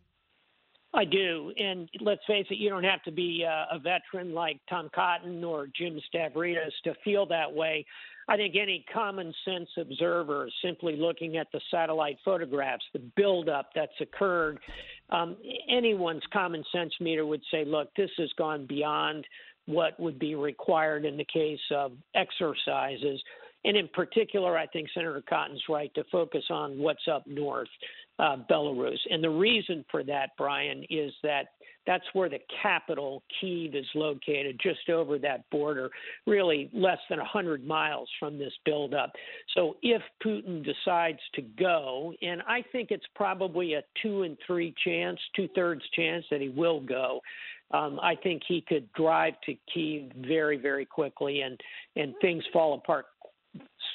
I do. And let's face it, you don't have to be uh, a veteran like Tom Cotton or Jim Stavridis to feel that way. I think any common sense observer, simply looking at the satellite photographs, the buildup that's occurred, um, anyone's common sense meter would say, look, this has gone beyond what would be required in the case of exercises. And in particular, I think Senator Cotton's right to focus on what's up north uh, Belarus. And the reason for that, Brian, is that that's where the capital, Kiev, is located, just over that border, really less than 100 miles from this buildup. So if Putin decides to go, and I think it's probably a two and three chance, two thirds chance that he will go. Um, I think he could drive to Kiev very, very quickly, and and things fall apart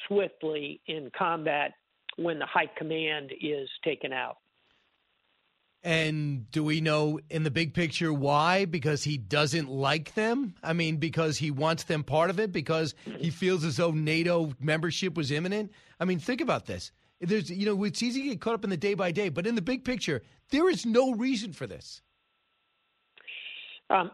swiftly in combat when the high command is taken out. And do we know in the big picture why? Because he doesn't like them? I mean, because he wants them part of it? Because he feels as though NATO membership was imminent? I mean, think about this. There's, you know, it's easy to get caught up in the day by day, but in the big picture, there is no reason for this. Um,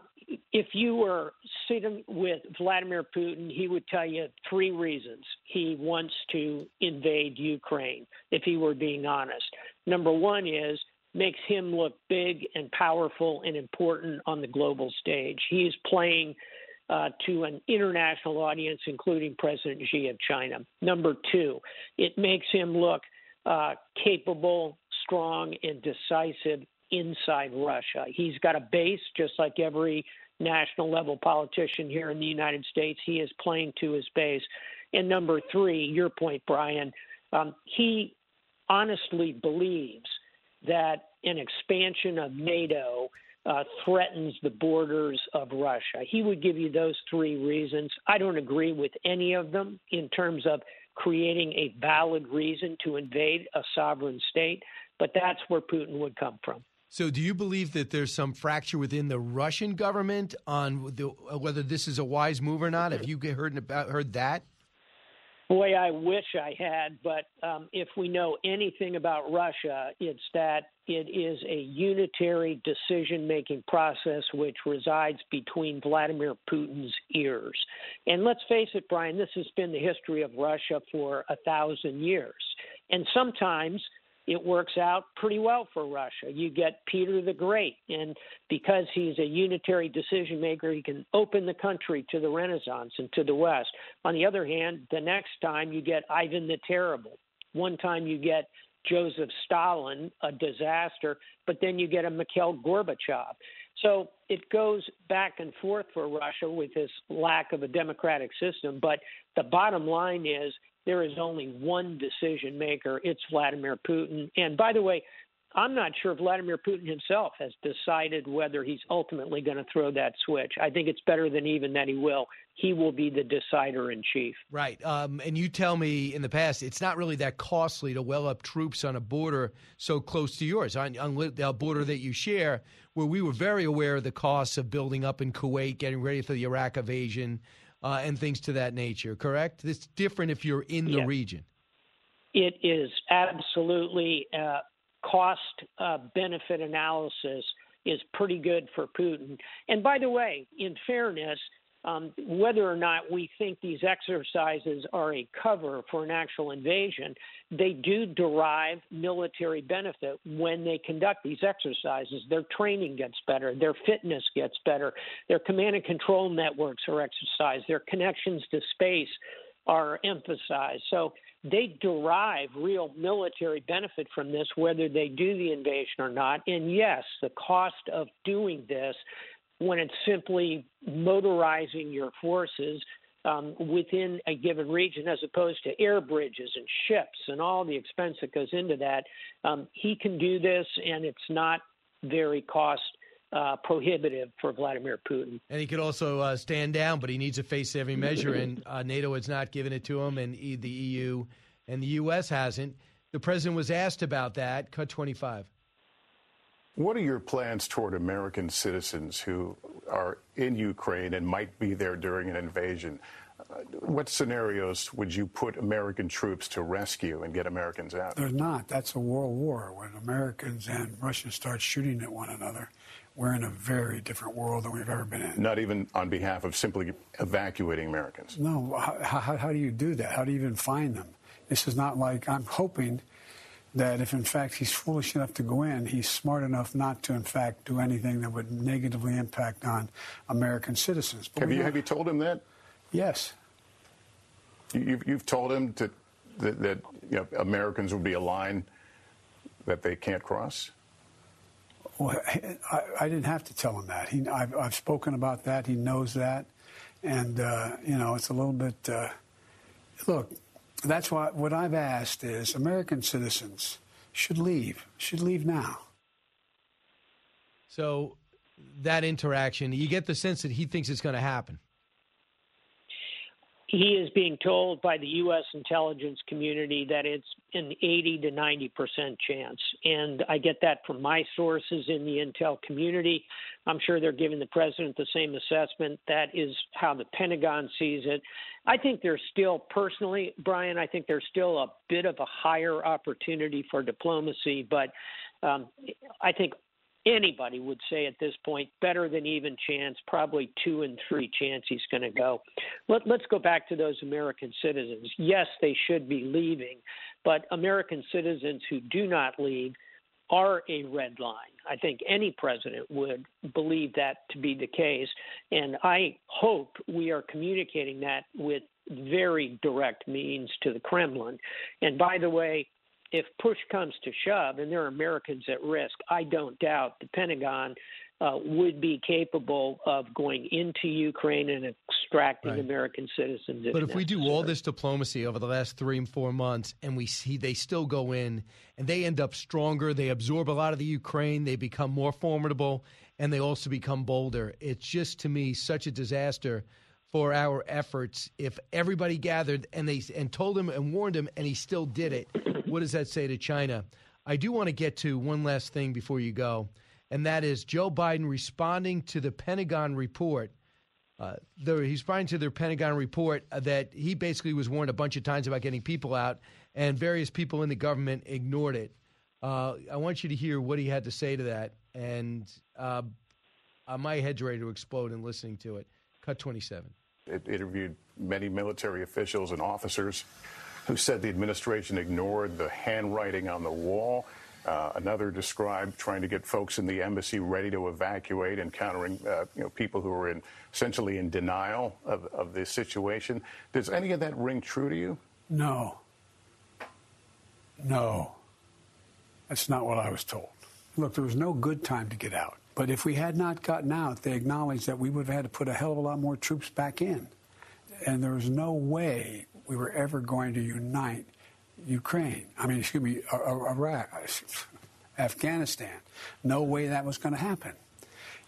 if you were sitting with Vladimir Putin, he would tell you three reasons he wants to invade Ukraine, if he were being honest. Number one is makes him look big and powerful and important on the global stage. He is playing uh, to an international audience, including President Xi of China. Number two, it makes him look uh, capable, strong, and decisive inside Russia. He's got a base, just like every national level politician here in the United States. He is playing to his base. And number three, your point, Brian, um, he honestly believes that an expansion of NATO uh, threatens the borders of Russia. He would give you those three reasons. I don't agree with any of them in terms of creating a valid reason to invade a sovereign state, but that's where Putin would come from. So, do you believe that there's some fracture within the Russian government on the, whether this is a wise move or not? Have you heard about heard that? Boy, I wish I had, but um, if we know anything about Russia, it's that it is a unitary decision making process which resides between Vladimir Putin's ears. And let's face it, Brian, this has been the history of Russia for a thousand years. And sometimes it works out pretty well for Russia. You get Peter the Great, and because he's a unitary decision maker, he can open the country to the Renaissance and to the West. On the other hand, the next time you get Ivan the Terrible. One time you get Joseph Stalin, a disaster, but then you get a Mikhail Gorbachev. So it goes back and forth for Russia with this lack of a democratic system. But the bottom line is there is only one decision maker. It's Vladimir Putin. And by the way, I'm not sure if Vladimir Putin himself has decided whether he's ultimately going to throw that switch. I think it's better than even that he will. He will be the decider in chief. Right. Um, and you tell me in the past, it's not really that costly to well up troops on a border so close to yours, on, on the border that you share, where we were very aware of the costs of building up in Kuwait, getting ready for the Iraq invasion uh, and things to that nature, correct? It's different if you're in the region. It is absolutely uh, cost uh, benefit analysis is pretty good for Putin. And by the way, in fairness, um, whether or not we think these exercises are a cover for an actual invasion, they do derive military benefit when they conduct these exercises. Their training gets better, their fitness gets better, their command and control networks are exercised, their connections to space are emphasized. So they derive real military benefit from this, whether they do the invasion or not. And yes, the cost of doing this, when it's simply motorizing your forces um, within a given region, as opposed to air bridges and ships and all the expense that goes into that, um, he can do this, and it's not very cost. Uh, prohibitive for Vladimir Putin. And he could also uh, stand down, but he needs a face saving measure, and uh, NATO has not given it to him, and the EU and the U.S. hasn't. The president was asked about that. Cut 25. What are your plans toward American citizens who are in Ukraine and might be there during an invasion? Uh, what scenarios would you put American troops to rescue and get Americans out? There's not. That's a world war. When Americans and Russians start shooting at one another, we're in a very different world than we've ever been in. Not even on behalf of simply evacuating Americans. No, how, how, how do you do that? How do you even find them? This is not like I'm hoping that if in fact he's foolish enough to go in, he's smart enough not to in fact do anything that would negatively impact on American citizens. But Have you have you told him that? Yes. You- You've, you've told him to, that, that you know, Americans would be a line that they can't cross? Well, I, I didn't have to tell him that. He, I've, I've spoken about that. He knows that, and uh, you know, it's a little bit. Uh, look, that's why what I've asked is American citizens should leave. Should leave now. So that interaction, you get the sense that he thinks it's going to happen. He is being told by the U.S. intelligence community that it's an 80 to 90 percent chance. And I get that from my sources in the intel community. I'm sure they're giving the president the same assessment. That is how the Pentagon sees it. I think there's still, personally, Brian, I think there's still a bit of a higher opportunity for diplomacy, but um, I think anybody would say at this point better than even chance, probably two and three chance he's going to go. Let, let's go back to those American citizens. Yes, they should be leaving, but American citizens who do not leave are a red line. I think any president would believe that to be the case. And I hope we are communicating that with very direct means to the Kremlin. And by the way, if push comes to shove and there are Americans at risk, I don't doubt the Pentagon uh, would be capable of going into Ukraine and extracting Right. American citizens. But if we do all this diplomacy over the last three and four months, and we see they still go in and they end up stronger, they absorb a lot of the Ukraine, they become more formidable, and they also become bolder. It's just to me such a disaster for our efforts. If everybody gathered and they and told him and warned him, and he still did it, what does that say to China? I do want to get to one last thing before you go, and that is Joe Biden responding to the Pentagon report. Uh, he's responding to their Pentagon report that he basically was warned a bunch of times about getting people out, and various people in the government ignored it. Uh, I want you to hear what he had to say to that, and uh, my head's ready to explode in listening to it. Cut 27. It interviewed many military officials and officers who said the administration ignored the handwriting on the wall. Uh, another described trying to get folks in the embassy ready to evacuate, encountering uh, you know people who were in essentially in denial of, of this situation. Does any of that ring true to you? No. No. That's not what I was told. Look, there was no good time to get out. But if we had not gotten out, they acknowledged that we would have had to put a hell of a lot more troops back in. And there was no way we were ever going to unite Ukraine. I mean, excuse me, Iraq, Afghanistan. No way that was going to happen.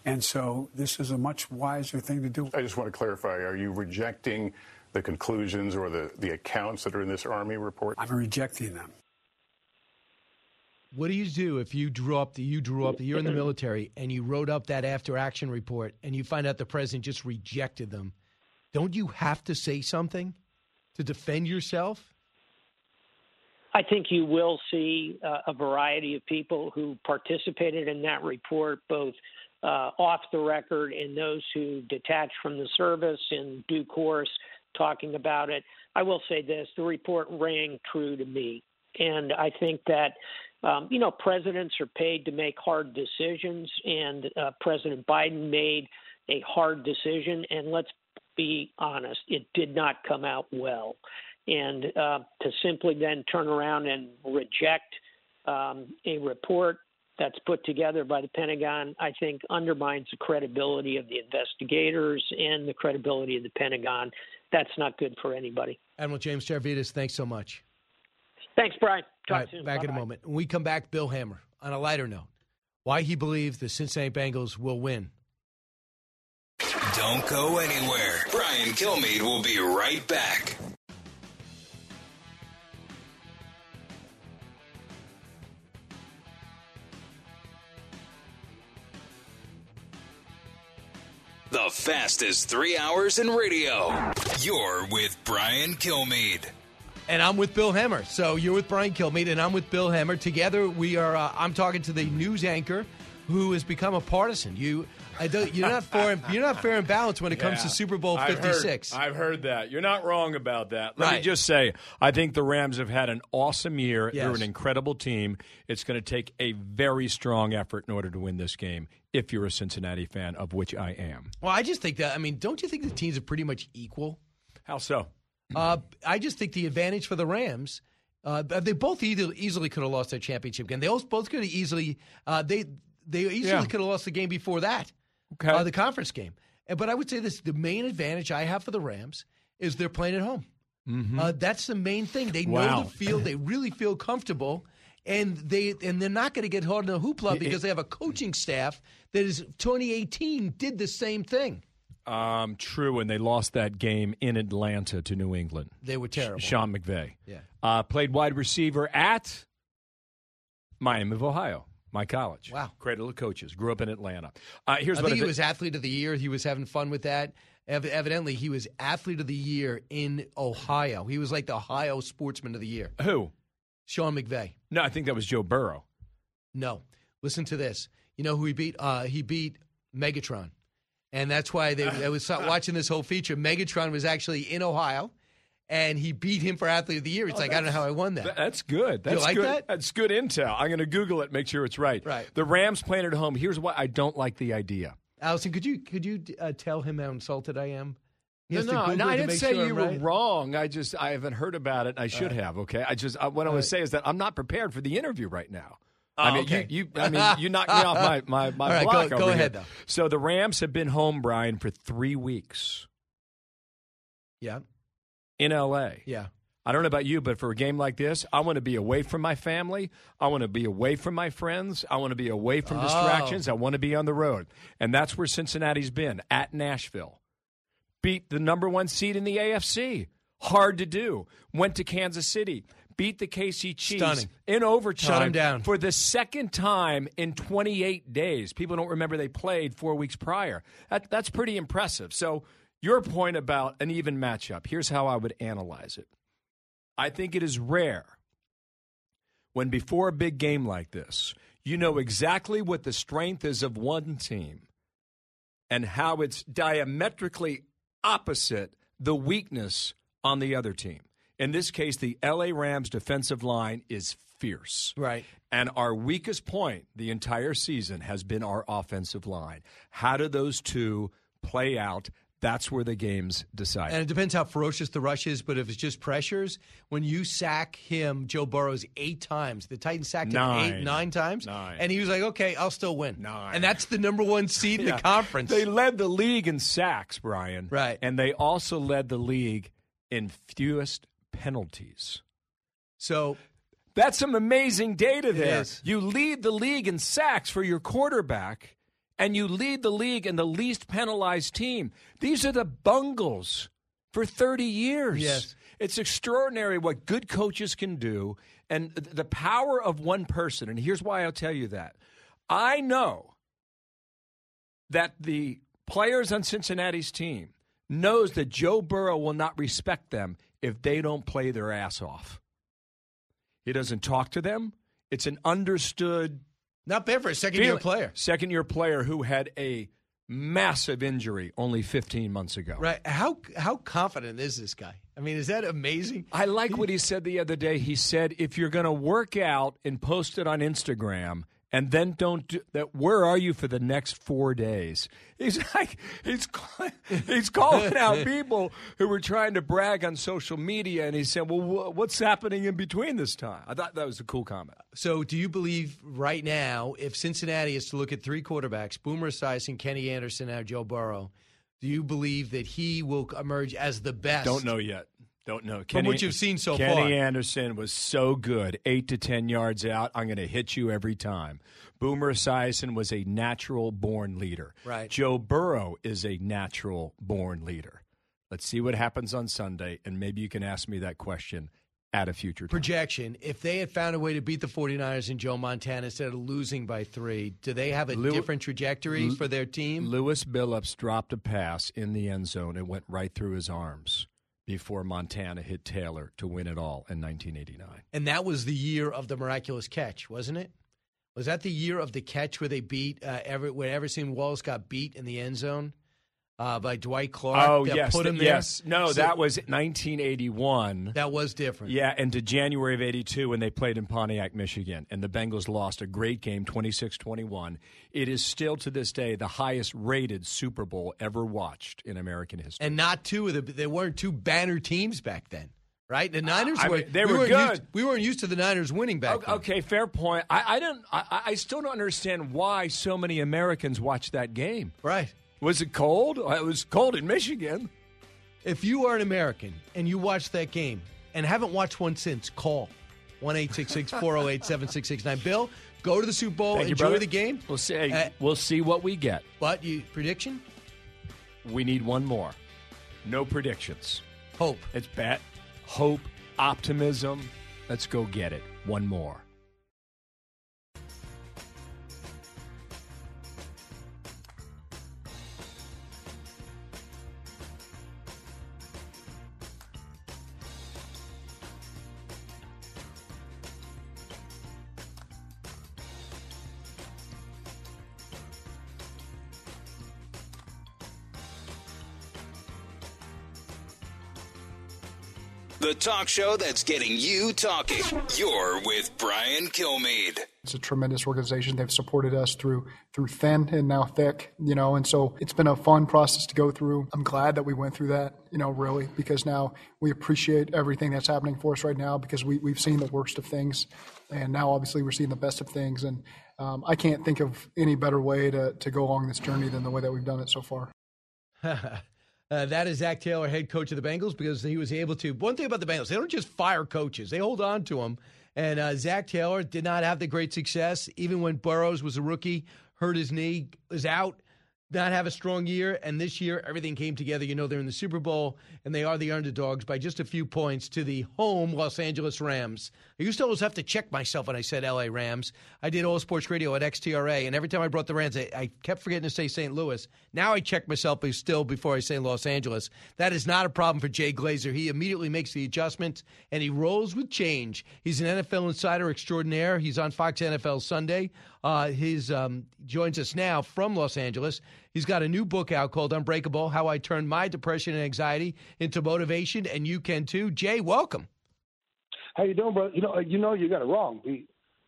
And so this is a much wiser thing to do. I just want to clarify: Are you rejecting the conclusions or the, the accounts that are in this Army report? I'm rejecting them. What do you do if you drew up the you drew up the you're in the military and you wrote up that after action report and you find out the president just rejected them? Don't you have to say something to defend yourself? I think you will see uh, a variety of people who participated in that report, both uh, off the record and those who detached from the service in due course, talking about it. I will say this the report rang true to me. And I think that, um, you know, presidents are paid to make hard decisions, and uh, President Biden made a hard decision. And let's be honest, it did not come out well and uh, to simply then turn around and reject um, a report that's put together by the Pentagon, I think undermines the credibility of the investigators and the credibility of the Pentagon. That's not good for anybody. Admiral James Stavridis, thanks so much. Thanks, Brian. Talk All right, soon. back in a moment. When we come back, Bill Hemmer on a lighter note. Why he believes the Cincinnati Bengals will win. Don't go anywhere. Brian Kilmeade will be right back. The fastest three hours in radio. You're with Brian Kilmeade. And I'm with Bill Hemmer. So you're with Brian Kilmeade, and I'm with Bill Hemmer. Together, we are. Uh, I'm talking to the news anchor who has become a partisan. You, I don't, you're not fair. You're not fair and balanced when it comes Yeah. to Super Bowl I've heard- 56. I've heard that. You're not wrong about that. Let me just say, I think the Rams have had an awesome year. They're an incredible team. It's going to take a very strong effort in order to win this game. If you're a Cincinnati fan, of which I am. Well, I just think that. I mean, don't you think the teams are pretty much equal? How so? Uh, I just think the advantage for the Rams. Uh, they both either, easily could have lost their championship game. They both could have easily. Uh, they they easily Yeah. could have lost the game before that. Okay. Uh, the conference game. But I would say this: the main advantage I have for the Rams is they're playing at home. Uh, that's the main thing. They know the field. They really feel comfortable, and they and they're not going to get hard in the hoopla because they have a coaching staff that is 2018 did the same thing. Um, true, and they lost that game in Atlanta to New England. They were terrible. Sean McVay. Yeah. Uh, played wide receiver at Miami of Ohio, my college. Wow. Cradle of coaches. Grew up in Atlanta. Uh, here's I what think he was athlete of the year. He was having fun with that. Ev- evidently, he was athlete of the year in Ohio. He was like the Ohio sportsman of the year. Who? Sean McVay. No, I think that was Joe Burrow. No, listen to this. You know who he beat? Uh, he beat Megatron, and that's why they, they was watching this whole feature. Megatron was actually in Ohio, and he beat him for athlete of the year. It's like I don't know how I won that. That's good. You That's like good. that? That's good intel. I'm going to Google it, make sure it's right. Right. The Rams playing at home. Here's why I don't like the idea. Allison, could you could you uh, tell him how insulted I am? No, no, no, I didn't say sure you I'm were wrong. I just I haven't heard about it. I should right. have. Okay. I just I, what I All would right. say is that I'm not prepared for the interview right now. I Oh, mean, okay. you, you, I mean, you knocked me off my my, my right, block go- go ahead, though. So the Rams have been home, Brian, for three weeks Yeah. in L.A. Yeah. I don't know about you, but for a game like this, I want to be away from my family. I want to be away from my friends. I want to be away from Oh. distractions. I want to be on the road. And that's where Cincinnati's been at Nashville. Beat the number one seed in the AFC. Hard to do. Went to Kansas City. Beat the KC Chiefs Stunning. in overtime. Shut down. For the second time in 28 days. People don't remember they played four weeks prior. That, that's pretty impressive. So, your point about an even matchup, here's how I would analyze it. I think it is rare when before a big game like this, you know exactly what the strength is of one team and how it's diametrically opposite the weakness on the other team. In this case, the LA Rams defensive line is fierce. Right. And our weakest point the entire season has been our offensive line. How do those two play out? That's where the game's decided. And it depends how ferocious the rush is, but if it's just pressures, when you sack him, Joe Burrows, eight times, the Titans sacked him Nine. eight, nine times. Nine. And he was like, okay, I'll still win. Nine. And that's the number one seed in Yeah. the conference. They led the league in sacks, Brian. Right. And they also led the league in fewest penalties. So that's some amazing data there. You lead the league in sacks for your quarterback, and you lead the league in the least penalized team. These are the bungles for 30 years. Yes. It's extraordinary what good coaches can do and the power of one person. And here's why I'll tell you that. I know that the players on Cincinnati's team knows that Joe Burrow will not respect them if they don't play their ass off. He doesn't talk to them. It's an understood not bad for a second year player. Second year player who had a massive injury only 15 months ago. Right. How how confident is this guy? I mean, is that amazing? I like what he said the other day. He said, if you're going to work out and post it on Instagram and then don't do that, where are you for the next four days? He's like, he's, call- he's calling out people who were trying to brag on social media. And he said, well, wh- what's happening in between this time? I thought that was a cool comment. So, do you believe right now, if Cincinnati is to look at three quarterbacks, Boomer Esiason, Kenny Anderson, now Joe Burrow, do you believe that he will emerge as the best? Don't know yet. Don't know. From what you've seen so far. Kenny far. Anderson was so good, eight to ten yards out. I'm going to hit you every time. Boomer Esiason was a natural born leader. Right. Joe Burrow is a natural born leader. Let's see what happens on Sunday, and maybe you can ask me that question at a future time. Projection if they had found a way to beat the 49ers in Joe Montana instead of losing by three, do they have a Lew- different trajectory L- for their team? Lewis Billups dropped a pass in the end zone and went right through his arms before Montana hit Taylor to win it all in 1989. And that was the year of the miraculous catch, wasn't it? Was that the year of the catch where they beat uh, Ever when Everson Walls got beat in the end zone uh, by Dwight Clark? Oh that yes, put him th- there? yes. No, So that was 1981. that was different. Yeah, and to January of 82 when they played in Pontiac, Michigan, and the Bengals lost a great game 26-21. It is still to this day the highest rated Super Bowl ever watched in American history. and not two of the. There weren't two banner teams back then, right? The Niners I were. mean, they we were good. Used, we weren't used to the Niners winning back Okay, then. okay, fair point. I, I don't. I, I still don't understand why so many Americans watched that game. Right. Was it cold? It was cold in Michigan. If you are an American and you watched that game and haven't watched one since, call one eight six six four zero eight seven six six nine. Bill, go to the Super Bowl, Thank you, enjoy brother. the game. We'll see. Uh, we'll see what we get. But you prediction? We need one more. No predictions. Hope. It's bet, hope, optimism. Let's go get it. One more. The talk show that's getting you talking. You're with Brian Kilmeade. It's a tremendous organization. They've supported us through through thin and now thick, you know, and so it's been a fun process to go through. I'm glad that we went through that, you know, really, because now we appreciate everything that's happening for us right now because we, we've seen the worst of things. And now obviously we're seeing the best of things. And um, I can't think of any better way to, to go along this journey than the way that we've done it so far. Uh, that is Zac Taylor, head coach of the Bengals, because he was able to. One thing about the Bengals, they don't just fire coaches; they hold on to them. And uh, Zac Taylor did not have the great success, even when Burrows was a rookie, hurt his knee, was out not have a strong year, and this year everything came together. You know, they're in the Super Bowl, and they are the underdogs by just a few points to the home Los Angeles Rams. I used to always have to check myself when I said LA Rams. I did all sports radio at XTRA, and every time I brought the Rams, I, I kept forgetting to say St. Louis. Now I check myself still before I say Los Angeles. That is not a problem for Jay Glazer. He immediately makes the adjustment, and he rolls with change. He's an NFL insider extraordinaire. He's on Fox NFL Sunday. Uh, um, joins us now from Los Angeles. He's got a new book out called Unbreakable: How I Turned My Depression and Anxiety into Motivation, and you can too. Jay, welcome. How you doing, bro? You know, you know, you got it wrong. The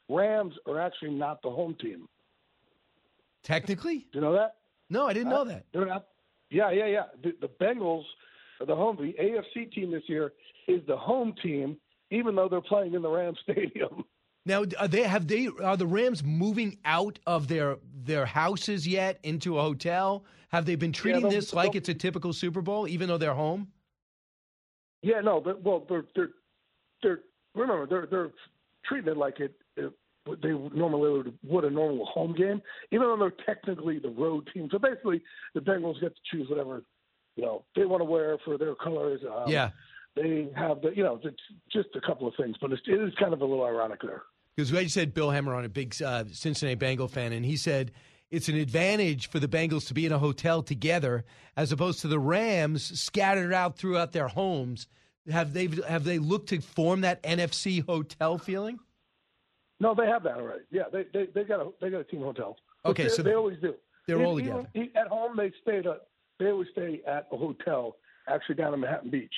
Rams are actually not the home team. Technically, Do you know that? No, I didn't uh, know that. They're not. Yeah, yeah, yeah. The, the Bengals are the home. The AFC team this year is the home team, even though they're playing in the Rams Stadium. Now, are they have they are the Rams moving out of their their houses yet into a hotel? Have they been treating they'll- this like it's a typical Super Bowl, even though they're home? Yeah, no, but well, they're they're they're remember they're they're treating it like it, it they normally would, would a normal home game, even though they're technically the road team. So basically, the Bengals get to choose whatever you know they want to wear for their colors. Um, Yeah. they have the you know it's just a couple of things, but it's, it is kind of a little ironic there. Because I said Bill Hemmer on a big uh, Cincinnati Bengal fan, and he said it's an advantage for the Bengals to be in a hotel together as opposed to the Rams scattered out throughout their homes. Have they have they looked to form that NFC hotel feeling? No, they have that already. Yeah, they they they got a they got a team hotel. Okay, so they always do. they're Even- all together. at home, they stay at a, they always stay at a hotel actually down in Manhattan Beach.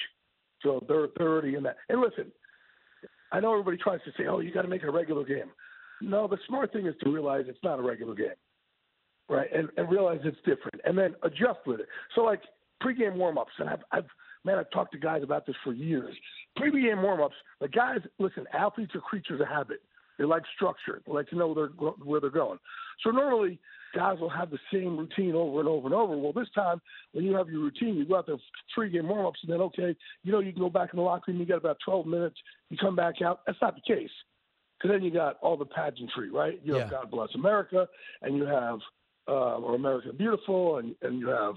So they're they're already in that. And listen, I know everybody tries to say, "Oh, you got to make it a regular game." No, the smart thing is to realize it's not a regular game, right? And and realize it's different, and then adjust with it. So like pregame warm-ups, and I've, I've man, I've talked to guys about this for years. Pregame warm-ups, the guys listen. Athletes are creatures of habit. They like structure. They like to know where they're, where they're going. So normally, guys will have the same routine over and over and over. Well, this time, when you have your routine, you go out there pregame warm-ups, and then okay, you know you can go back in the locker room. You got about 12 minutes. You come back out. That's not the case. Because then you got all the pageantry, right? You have Yeah. God Bless America, and you have uh, or America Beautiful, and, and you have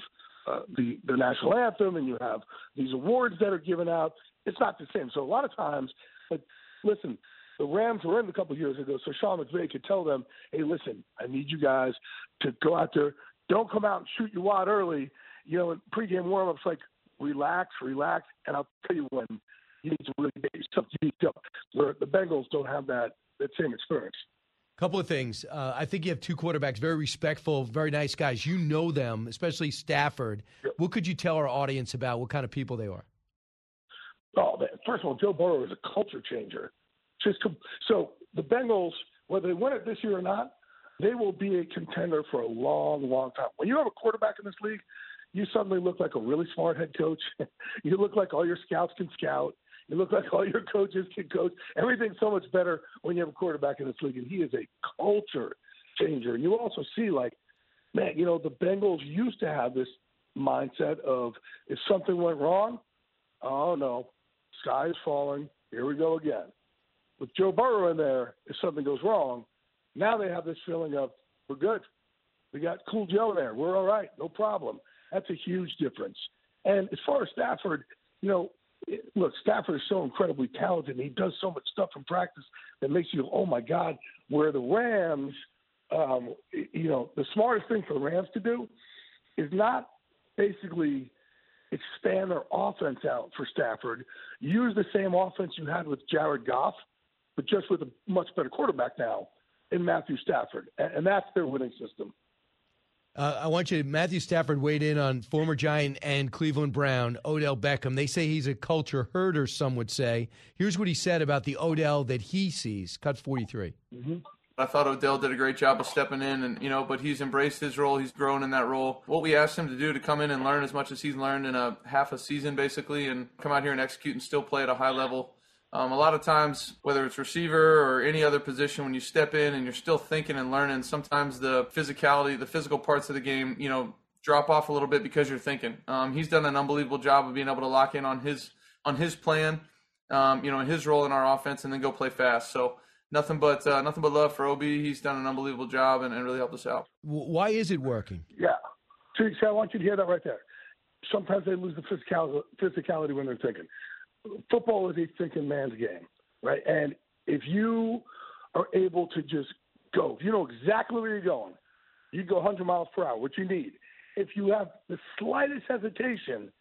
uh, the the national anthem, and you have these awards that are given out. It's not the same. So a lot of times, like, listen, the Rams were in a couple of years ago, so Sean McVay could tell them, "Hey, listen, I need you guys to go out there. Don't come out and shoot your wad early. You know, in pregame warm-ups, like relax, relax, and I'll tell you when you need to really get yourself beat up. Where the Bengals don't have that that same experience. Couple of things. Uh, I think you have two quarterbacks, very respectful, very nice guys. You know them, especially Stafford. What could you tell our audience about what kind of people they are? Oh, man. first of all, Joe Burrow is a culture changer. Just com- so the Bengals, whether they win it this year or not, they will be a contender for a long, long time. When you have a quarterback in this league, you suddenly look like a really smart head coach. you look like all your scouts can scout. You looks like all your coaches can coach. Everything's so much better when you have a quarterback in this league, and he is a culture changer. And you also see, like, man, you know, the Bengals used to have this mindset of if something went wrong, oh no, sky is falling. Here we go again. With Joe Burrow in there, if something goes wrong, now they have this feeling of we're good. We got Cool Joe there. We're all right. No problem. That's a huge difference. And as far as Stafford, you know, it- look, Stafford is so incredibly talented, he does so much stuff in practice that makes you go, "Oh my God!" Where the Rams, um, you know, the smartest thing for the Rams to do is not basically expand their offense out for Stafford. Use the same offense you had with Jared Goff, but just with a much better quarterback now in Matthew Stafford, and that's their winning system. Uh, I want you, to, Matthew Stafford weighed in on former Giant and Cleveland Brown, Odell Beckham. They say he's a culture herder, some would say. Here's what he said about the Odell that he sees. Cut 43. Mm-hmm. I thought Odell did a great job of stepping in, and you know, but he's embraced his role. He's grown in that role. What we asked him to do to come in and learn as much as he's learned in a half a season, basically, and come out here and execute and still play at a high level. Um, a lot of times, whether it's receiver or any other position, when you step in and you're still thinking and learning, sometimes the physicality, the physical parts of the game, you know, drop off a little bit because you're thinking. Um, he's done an unbelievable job of being able to lock in on his on his plan, um, you know, his role in our offense, and then go play fast. So nothing but uh, nothing but love for Ob. He's done an unbelievable job and, and really helped us out. Why is it working? Yeah. See, I want you to hear that right there. Sometimes they lose the physicality, physicality when they're thinking football is a thinking man's game, right? And if you are able to just go, if you know exactly where you're going, you go 100 miles per hour, what you need. If you have the slightest hesitation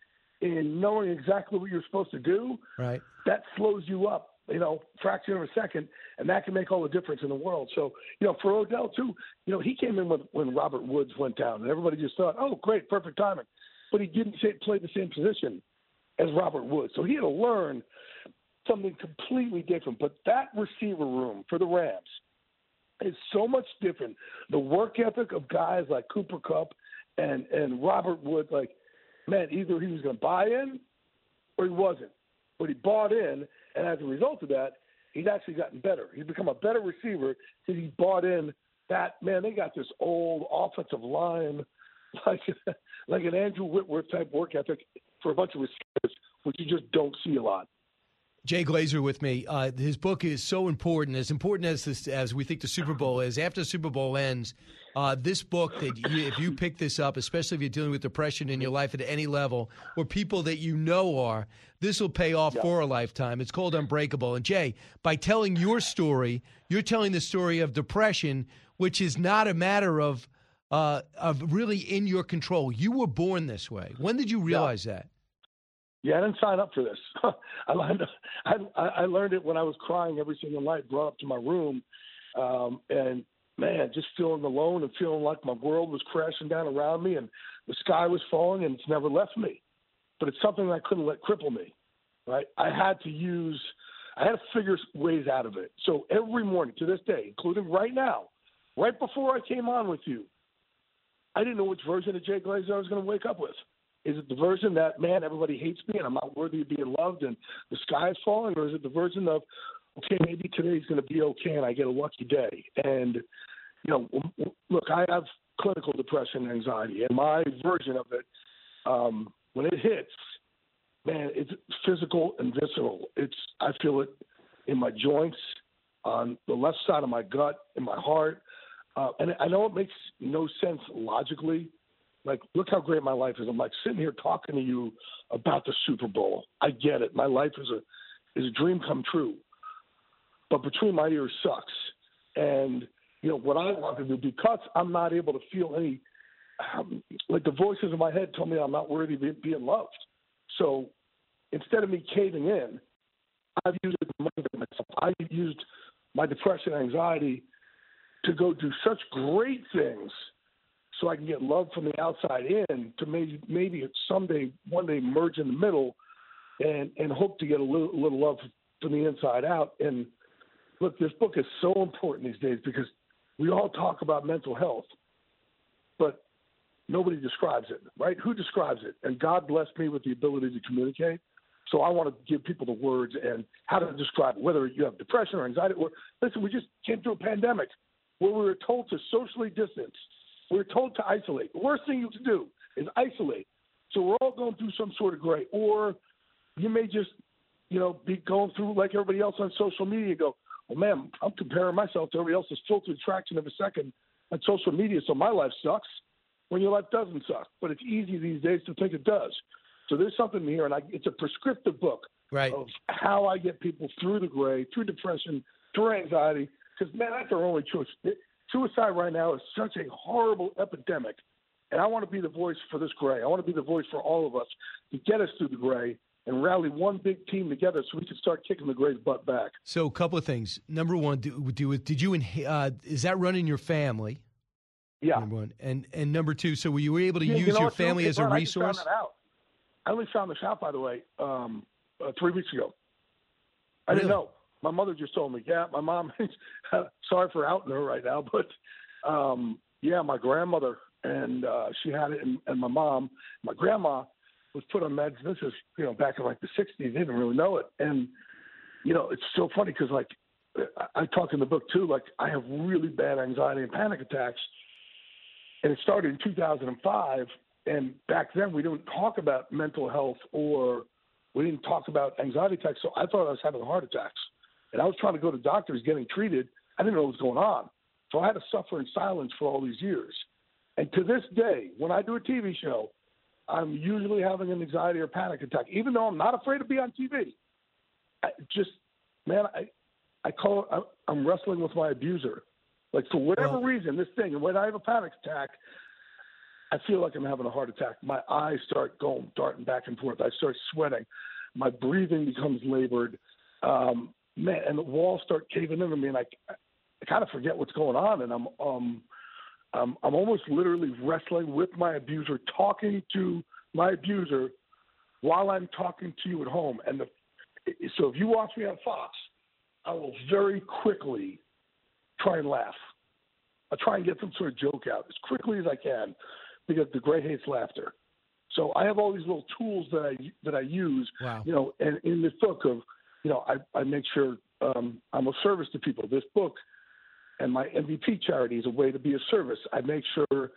in knowing exactly what you're supposed to do, right, that slows you up, you know, fraction of a second, and that can make all the difference in the world. So, you know, for Odell too, you know, he came in when, when Robert Woods went down, and everybody just thought, oh, great, perfect timing, but he didn't play the same position as Robert Woods. So he had to learn something completely different. But that receiver room for the Rams is so much different. The work ethic of guys like Cooper Kupp and and Robert Woods, like man, either he was going to buy in or he wasn't. But he bought in, and as a result of that, he's actually gotten better. He's become a better receiver because he bought in. That man, they got this old offensive line, like like an Andrew Whitworth type work ethic for a bunch of receivers, which you just don't see a lot. Jay Glazer with me. Uh, his book is so important, as important as this, as we think the Super Bowl is. After the Super Bowl ends, uh, this book that you, if you pick this up, especially if you're dealing with depression in your life at any level, or people that you know are, this will pay off yeah. for a lifetime. It's called Unbreakable. And Jay, by telling your story, you're telling the story of depression, which is not a matter of uh, of really in your control. You were born this way. When did you realize yeah. that? Yeah, I didn't sign up for this. I learned I, I learned it when I was crying every single night, brought up to my room, um, and man, just feeling alone and feeling like my world was crashing down around me and the sky was falling, and it's never left me. But it's something I couldn't let cripple me. Right? I had to use, I had to figure ways out of it. So every morning to this day, including right now, right before I came on with you, I didn't know which version of Jay Glazer I was going to wake up with. Is it the version that man, everybody hates me and I'm not worthy of being loved and the sky is falling, or is it the version of okay, maybe today's going to be okay and I get a lucky day? And you know, look, I have clinical depression and anxiety, and my version of it, um, when it hits, man, it's physical and visceral. It's I feel it in my joints, on the left side of my gut, in my heart. Uh, and I know it makes no sense logically. Like, look how great my life is. I'm like sitting here talking to you about the Super Bowl. I get it. My life is a is a dream come true. But between my ears sucks. And you know what I want to do because I'm not able to feel any um, like the voices in my head tell me I'm not worthy of being loved. So instead of me caving in, I've used it to motivate myself. I've used my depression, anxiety to go do such great things so I can get love from the outside in to maybe maybe someday one day merge in the middle and and hope to get a little, little love from the inside out. And look this book is so important these days because we all talk about mental health but nobody describes it right? Who describes it? And God blessed me with the ability to communicate. So I want to give people the words and how to describe whether you have depression or anxiety or listen we just came through a pandemic where we were told to socially distance. We were told to isolate. The worst thing you can do is isolate. So we're all going through some sort of gray. Or you may just, you know, be going through like everybody else on social media go, well, man, I'm comparing myself to everybody else's filtered fraction of a second on social media, so my life sucks when your life doesn't suck. But it's easy these days to think it does. So there's something here, and I, it's a prescriptive book right. of how I get people through the gray, through depression, through anxiety, because man, that's our only choice. Suicide right now is such a horrible epidemic, and I want to be the voice for this gray. I want to be the voice for all of us to get us through the gray and rally one big team together so we can start kicking the Gray's butt back. So, a couple of things. Number one, do, do did you uh, is that running your family? Yeah. Number one. And and number two, so were you able to Yeah, you use know your family as a Brian, I resource? I only found this out, by the way, um, uh, three weeks ago. I didn't know. My mother just told me. Yeah, my mom. sorry for outing her right now, but um, yeah, my grandmother and uh, she had it, and, and my mom, my grandma was put on meds. This is you know back in like the '60s. They didn't really know it, and you know it's so funny because like I, I talk in the book too. Like I have really bad anxiety and panic attacks, and it started in 2005. And back then we didn't talk about mental health or we didn't talk about anxiety attacks. So I thought I was having heart attacks, and I was trying to go to doctors getting treated. I didn't know what was going on, so I had to suffer in silence for all these years. And to this day, when I do a TV show, I'm usually having an anxiety or panic attack, even though I'm not afraid to be on TV. I just, man, I, I call it, I'm wrestling with my abuser. Like for whatever reason, this thing, and when I have a panic attack, I feel like I'm having a heart attack. My eyes start going, darting back and forth. I start sweating. My breathing becomes labored. Um, man, and the walls start caving in on me, and I, I kind of forget what's going on, and I'm, um, I'm, I'm almost literally wrestling with my abuser, talking to my abuser while I'm talking to you at home. And the, so if you watch me on Fox, I will very quickly try and laugh. I try and get some sort of joke out as quickly as I can because the gray hates laughter. So I have all these little tools that I that I use. Wow. You know, and in this book of, you know, I, I make sure um, I'm of service to people. This book and my MVP charity is a way to be of service. I make sure,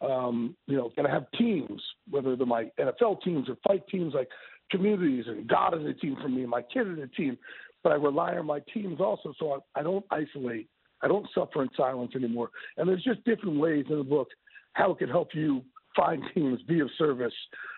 um, you know, that I have teams, whether they're my NFL teams or fight teams, like communities, and God is a team for me, my kid is a team. But I rely on my teams also, so I, I don't isolate. I don't suffer in silence anymore. And there's just different ways in the book how it can help you find teams, be of service,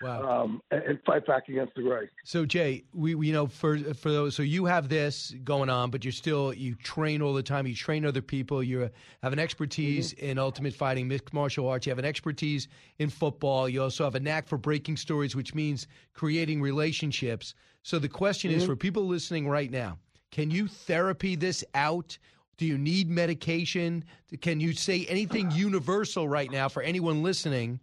um, and, and fight back against the gray. So Jay, we, we you know for for those so you have this going on, but you're still you train all the time. You train other people. You have an expertise Mm-hmm. in ultimate fighting, mixed martial arts. You have an expertise in football. You also have a knack for breaking stories, which means creating relationships. So the question is Mhm. for people listening right now: Can you therapy this out? Do you need medication? Can you say anything universal right now for anyone listening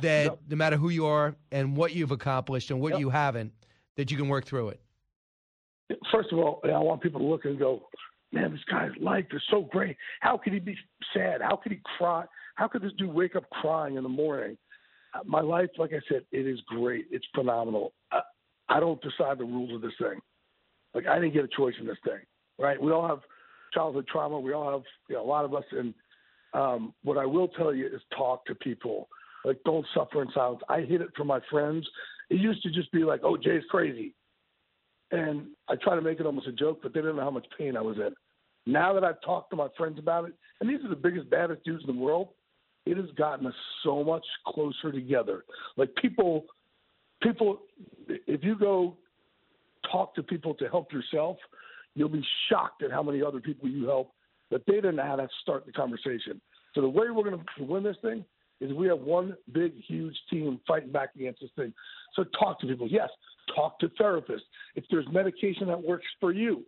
that no matter who you are and what you've accomplished and what you haven't, that you can work through it? First of all, I want people to look and go, man, this guy's life is so great. How could he be sad? How could he cry? How could this dude wake up crying in the morning? Uh, My life, like I said, it is great. It's phenomenal. I, I don't decide the rules of this thing. Like I didn't get a choice in this thing, right? We all have childhood trauma. We all have, you know, a lot of us. And um, what I will tell you is talk to people. Like don't suffer in silence. I hid it from my friends. It used to just be like, oh, Jay's crazy. And I try to make it almost a joke, but they didn't know how much pain I was in. Now that I've talked to my friends about it, and these are the biggest, baddest dudes in the world, it has gotten us so much closer together. Like people, people, if you go talk to people to help yourself, you'll be shocked at how many other people you help that they didn't know how to start the conversation. So the way we're going to win this thing is we have one big, huge team fighting back against this thing. So talk to people. Yes, talk to therapists. If there's medication that works for you,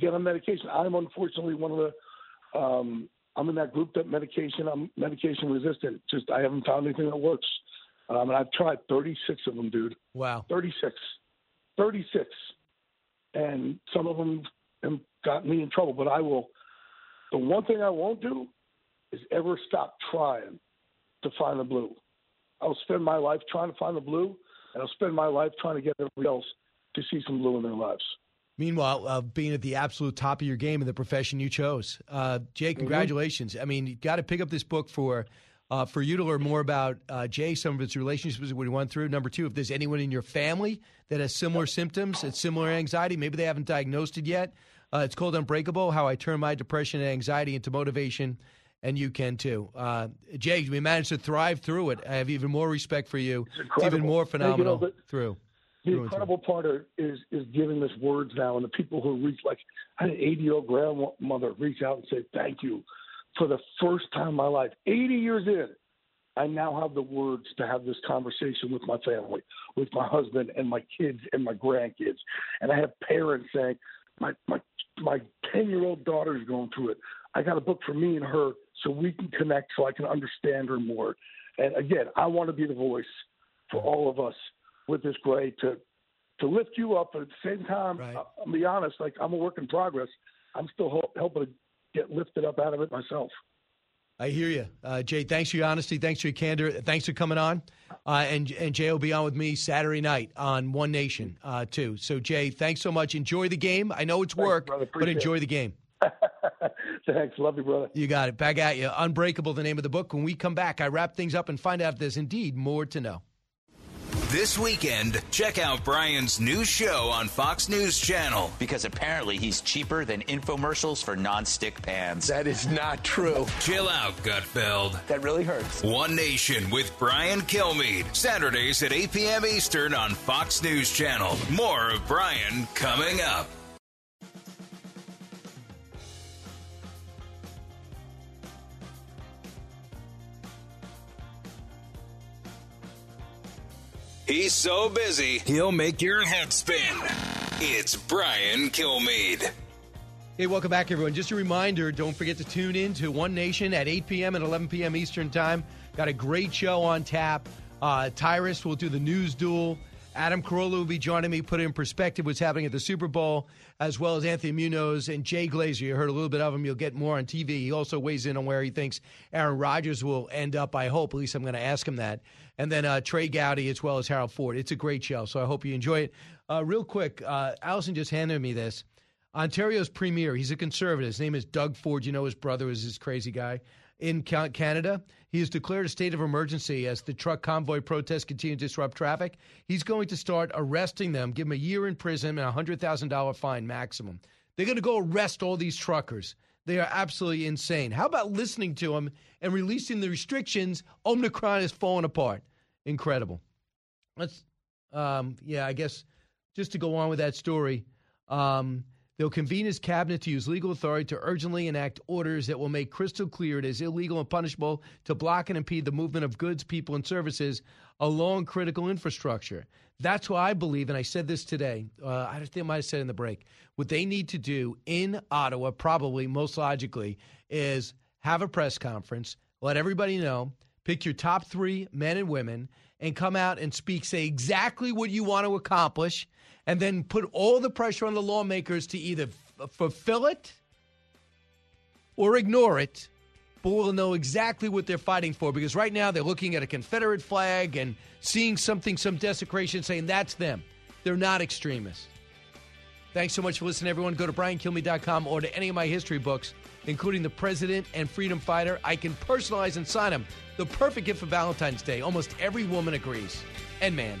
get on medication. I'm unfortunately one of the. Um, I'm in that group that medication. I'm medication resistant. Just I haven't found anything that works. Um, and I've tried 36 of them, dude. Wow. 36. 36. And some of them have gotten me in trouble. But I will. The one thing I won't do is ever stop trying to find the blue. I'll spend my life trying to find the blue, and I'll spend my life trying to get everybody else to see some blue in their lives. Meanwhile, uh, being at the absolute top of your game in the profession you chose, uh, Jay, congratulations! I mean, you've got to pick up this book for uh, for you to learn more about uh, Jay, some of his relationships, what he went through. Number two, if there's anyone in your family that has similar symptoms and similar anxiety, maybe they haven't diagnosed it yet. Uh, it's called Unbreakable: How I Turned My Depression and Anxiety into Motivation, and you can too. Uh, Jay, we managed to thrive through it. I have even more respect for you. It's, even more And, you know, phenomenal through. The through incredible part is is giving this words now, and the people who reach like I had an 80 year old grandmother reach out and say thank you for the first time in my life, 80 years in. I now have the words to have this conversation with my family, with my husband and my kids and my grandkids, and I have parents saying my my my 10 year old daughter is going through it. I got a book for me and her so we can connect, so I can understand her more. And again, I want to be the voice for all of us with this Gray to to lift you up, but at the same time, right. I'll be honest, like I'm a work in progress. I'm still helping to get lifted up out of it myself. I hear you, uh, Jay. Thanks for your honesty. Thanks for your candor. Thanks for coming on. Uh, and and Jay will be on with me Saturday night on One Nation uh, too. So Jay, thanks so much. Enjoy the game. I know it's work, but enjoy the game. Thanks. Love you, brother. You got it. Back at you. Unbreakable, the name of the book. When we come back, I wrap things up and find out if there's indeed more to know. This weekend, check out Brian's new show on Fox News Channel. Because apparently he's cheaper than infomercials for non-stick pans. That is not true. Chill out, Gutfeld. That really hurts. One Nation with Brian Kilmeade. Saturdays at 8 p.m. Eastern on Fox News Channel. More of Brian coming up. He's so busy, he'll make your head spin. It's Brian Kilmeade. Hey, welcome back, everyone. Just a reminder don't forget to tune in to One Nation at 8 p.m. and 11 p.m. Eastern Time. Got a great show on tap. Uh, Tyrus will do the news duel. Adam Carolla will be joining me, put in perspective what's happening at the Super Bowl, as well as Anthony Munoz and Jay Glazer. You heard a little bit of him. You'll get more on TV. He also weighs in on where he thinks Aaron Rodgers will end up, I hope. At least I'm going to ask him that. And then uh, Trey Gowdy as well as Harold Ford. It's a great show, so I hope you enjoy it. Uh, real quick, uh, Allison just handed me this. Ontario's premier, he's a conservative. His name is Doug Ford. You know his brother is this crazy guy in Canada. He has declared a state of emergency as the truck convoy protests continue to disrupt traffic. He's going to start arresting them, give them a year in prison and a $100,000 fine maximum. They're going to go arrest all these truckers. They are absolutely insane. How about listening to them and releasing the restrictions? Omicron is falling apart. Incredible. Let's, um, yeah, I guess just to go on with that story. Um, They'll convene his cabinet to use legal authority to urgently enact orders that will make crystal clear it is illegal and punishable to block and impede the movement of goods, people, and services along critical infrastructure. That's why I believe, and I said this today, uh, I think I might have said in the break, what they need to do in Ottawa, probably most logically, is have a press conference, let everybody know, pick your top three men and women, and come out and speak, say exactly what you want to accomplish and then put all the pressure on the lawmakers to either f- fulfill it or ignore it. But we'll know exactly what they're fighting for because right now they're looking at a Confederate flag and seeing something, some desecration, saying that's them. They're not extremists. Thanks so much for listening, everyone. Go to briankilmeade.com or to any of my history books, including The President and Freedom Fighter. I can personalize and sign them. The perfect gift for Valentine's Day. Almost every woman agrees. And man.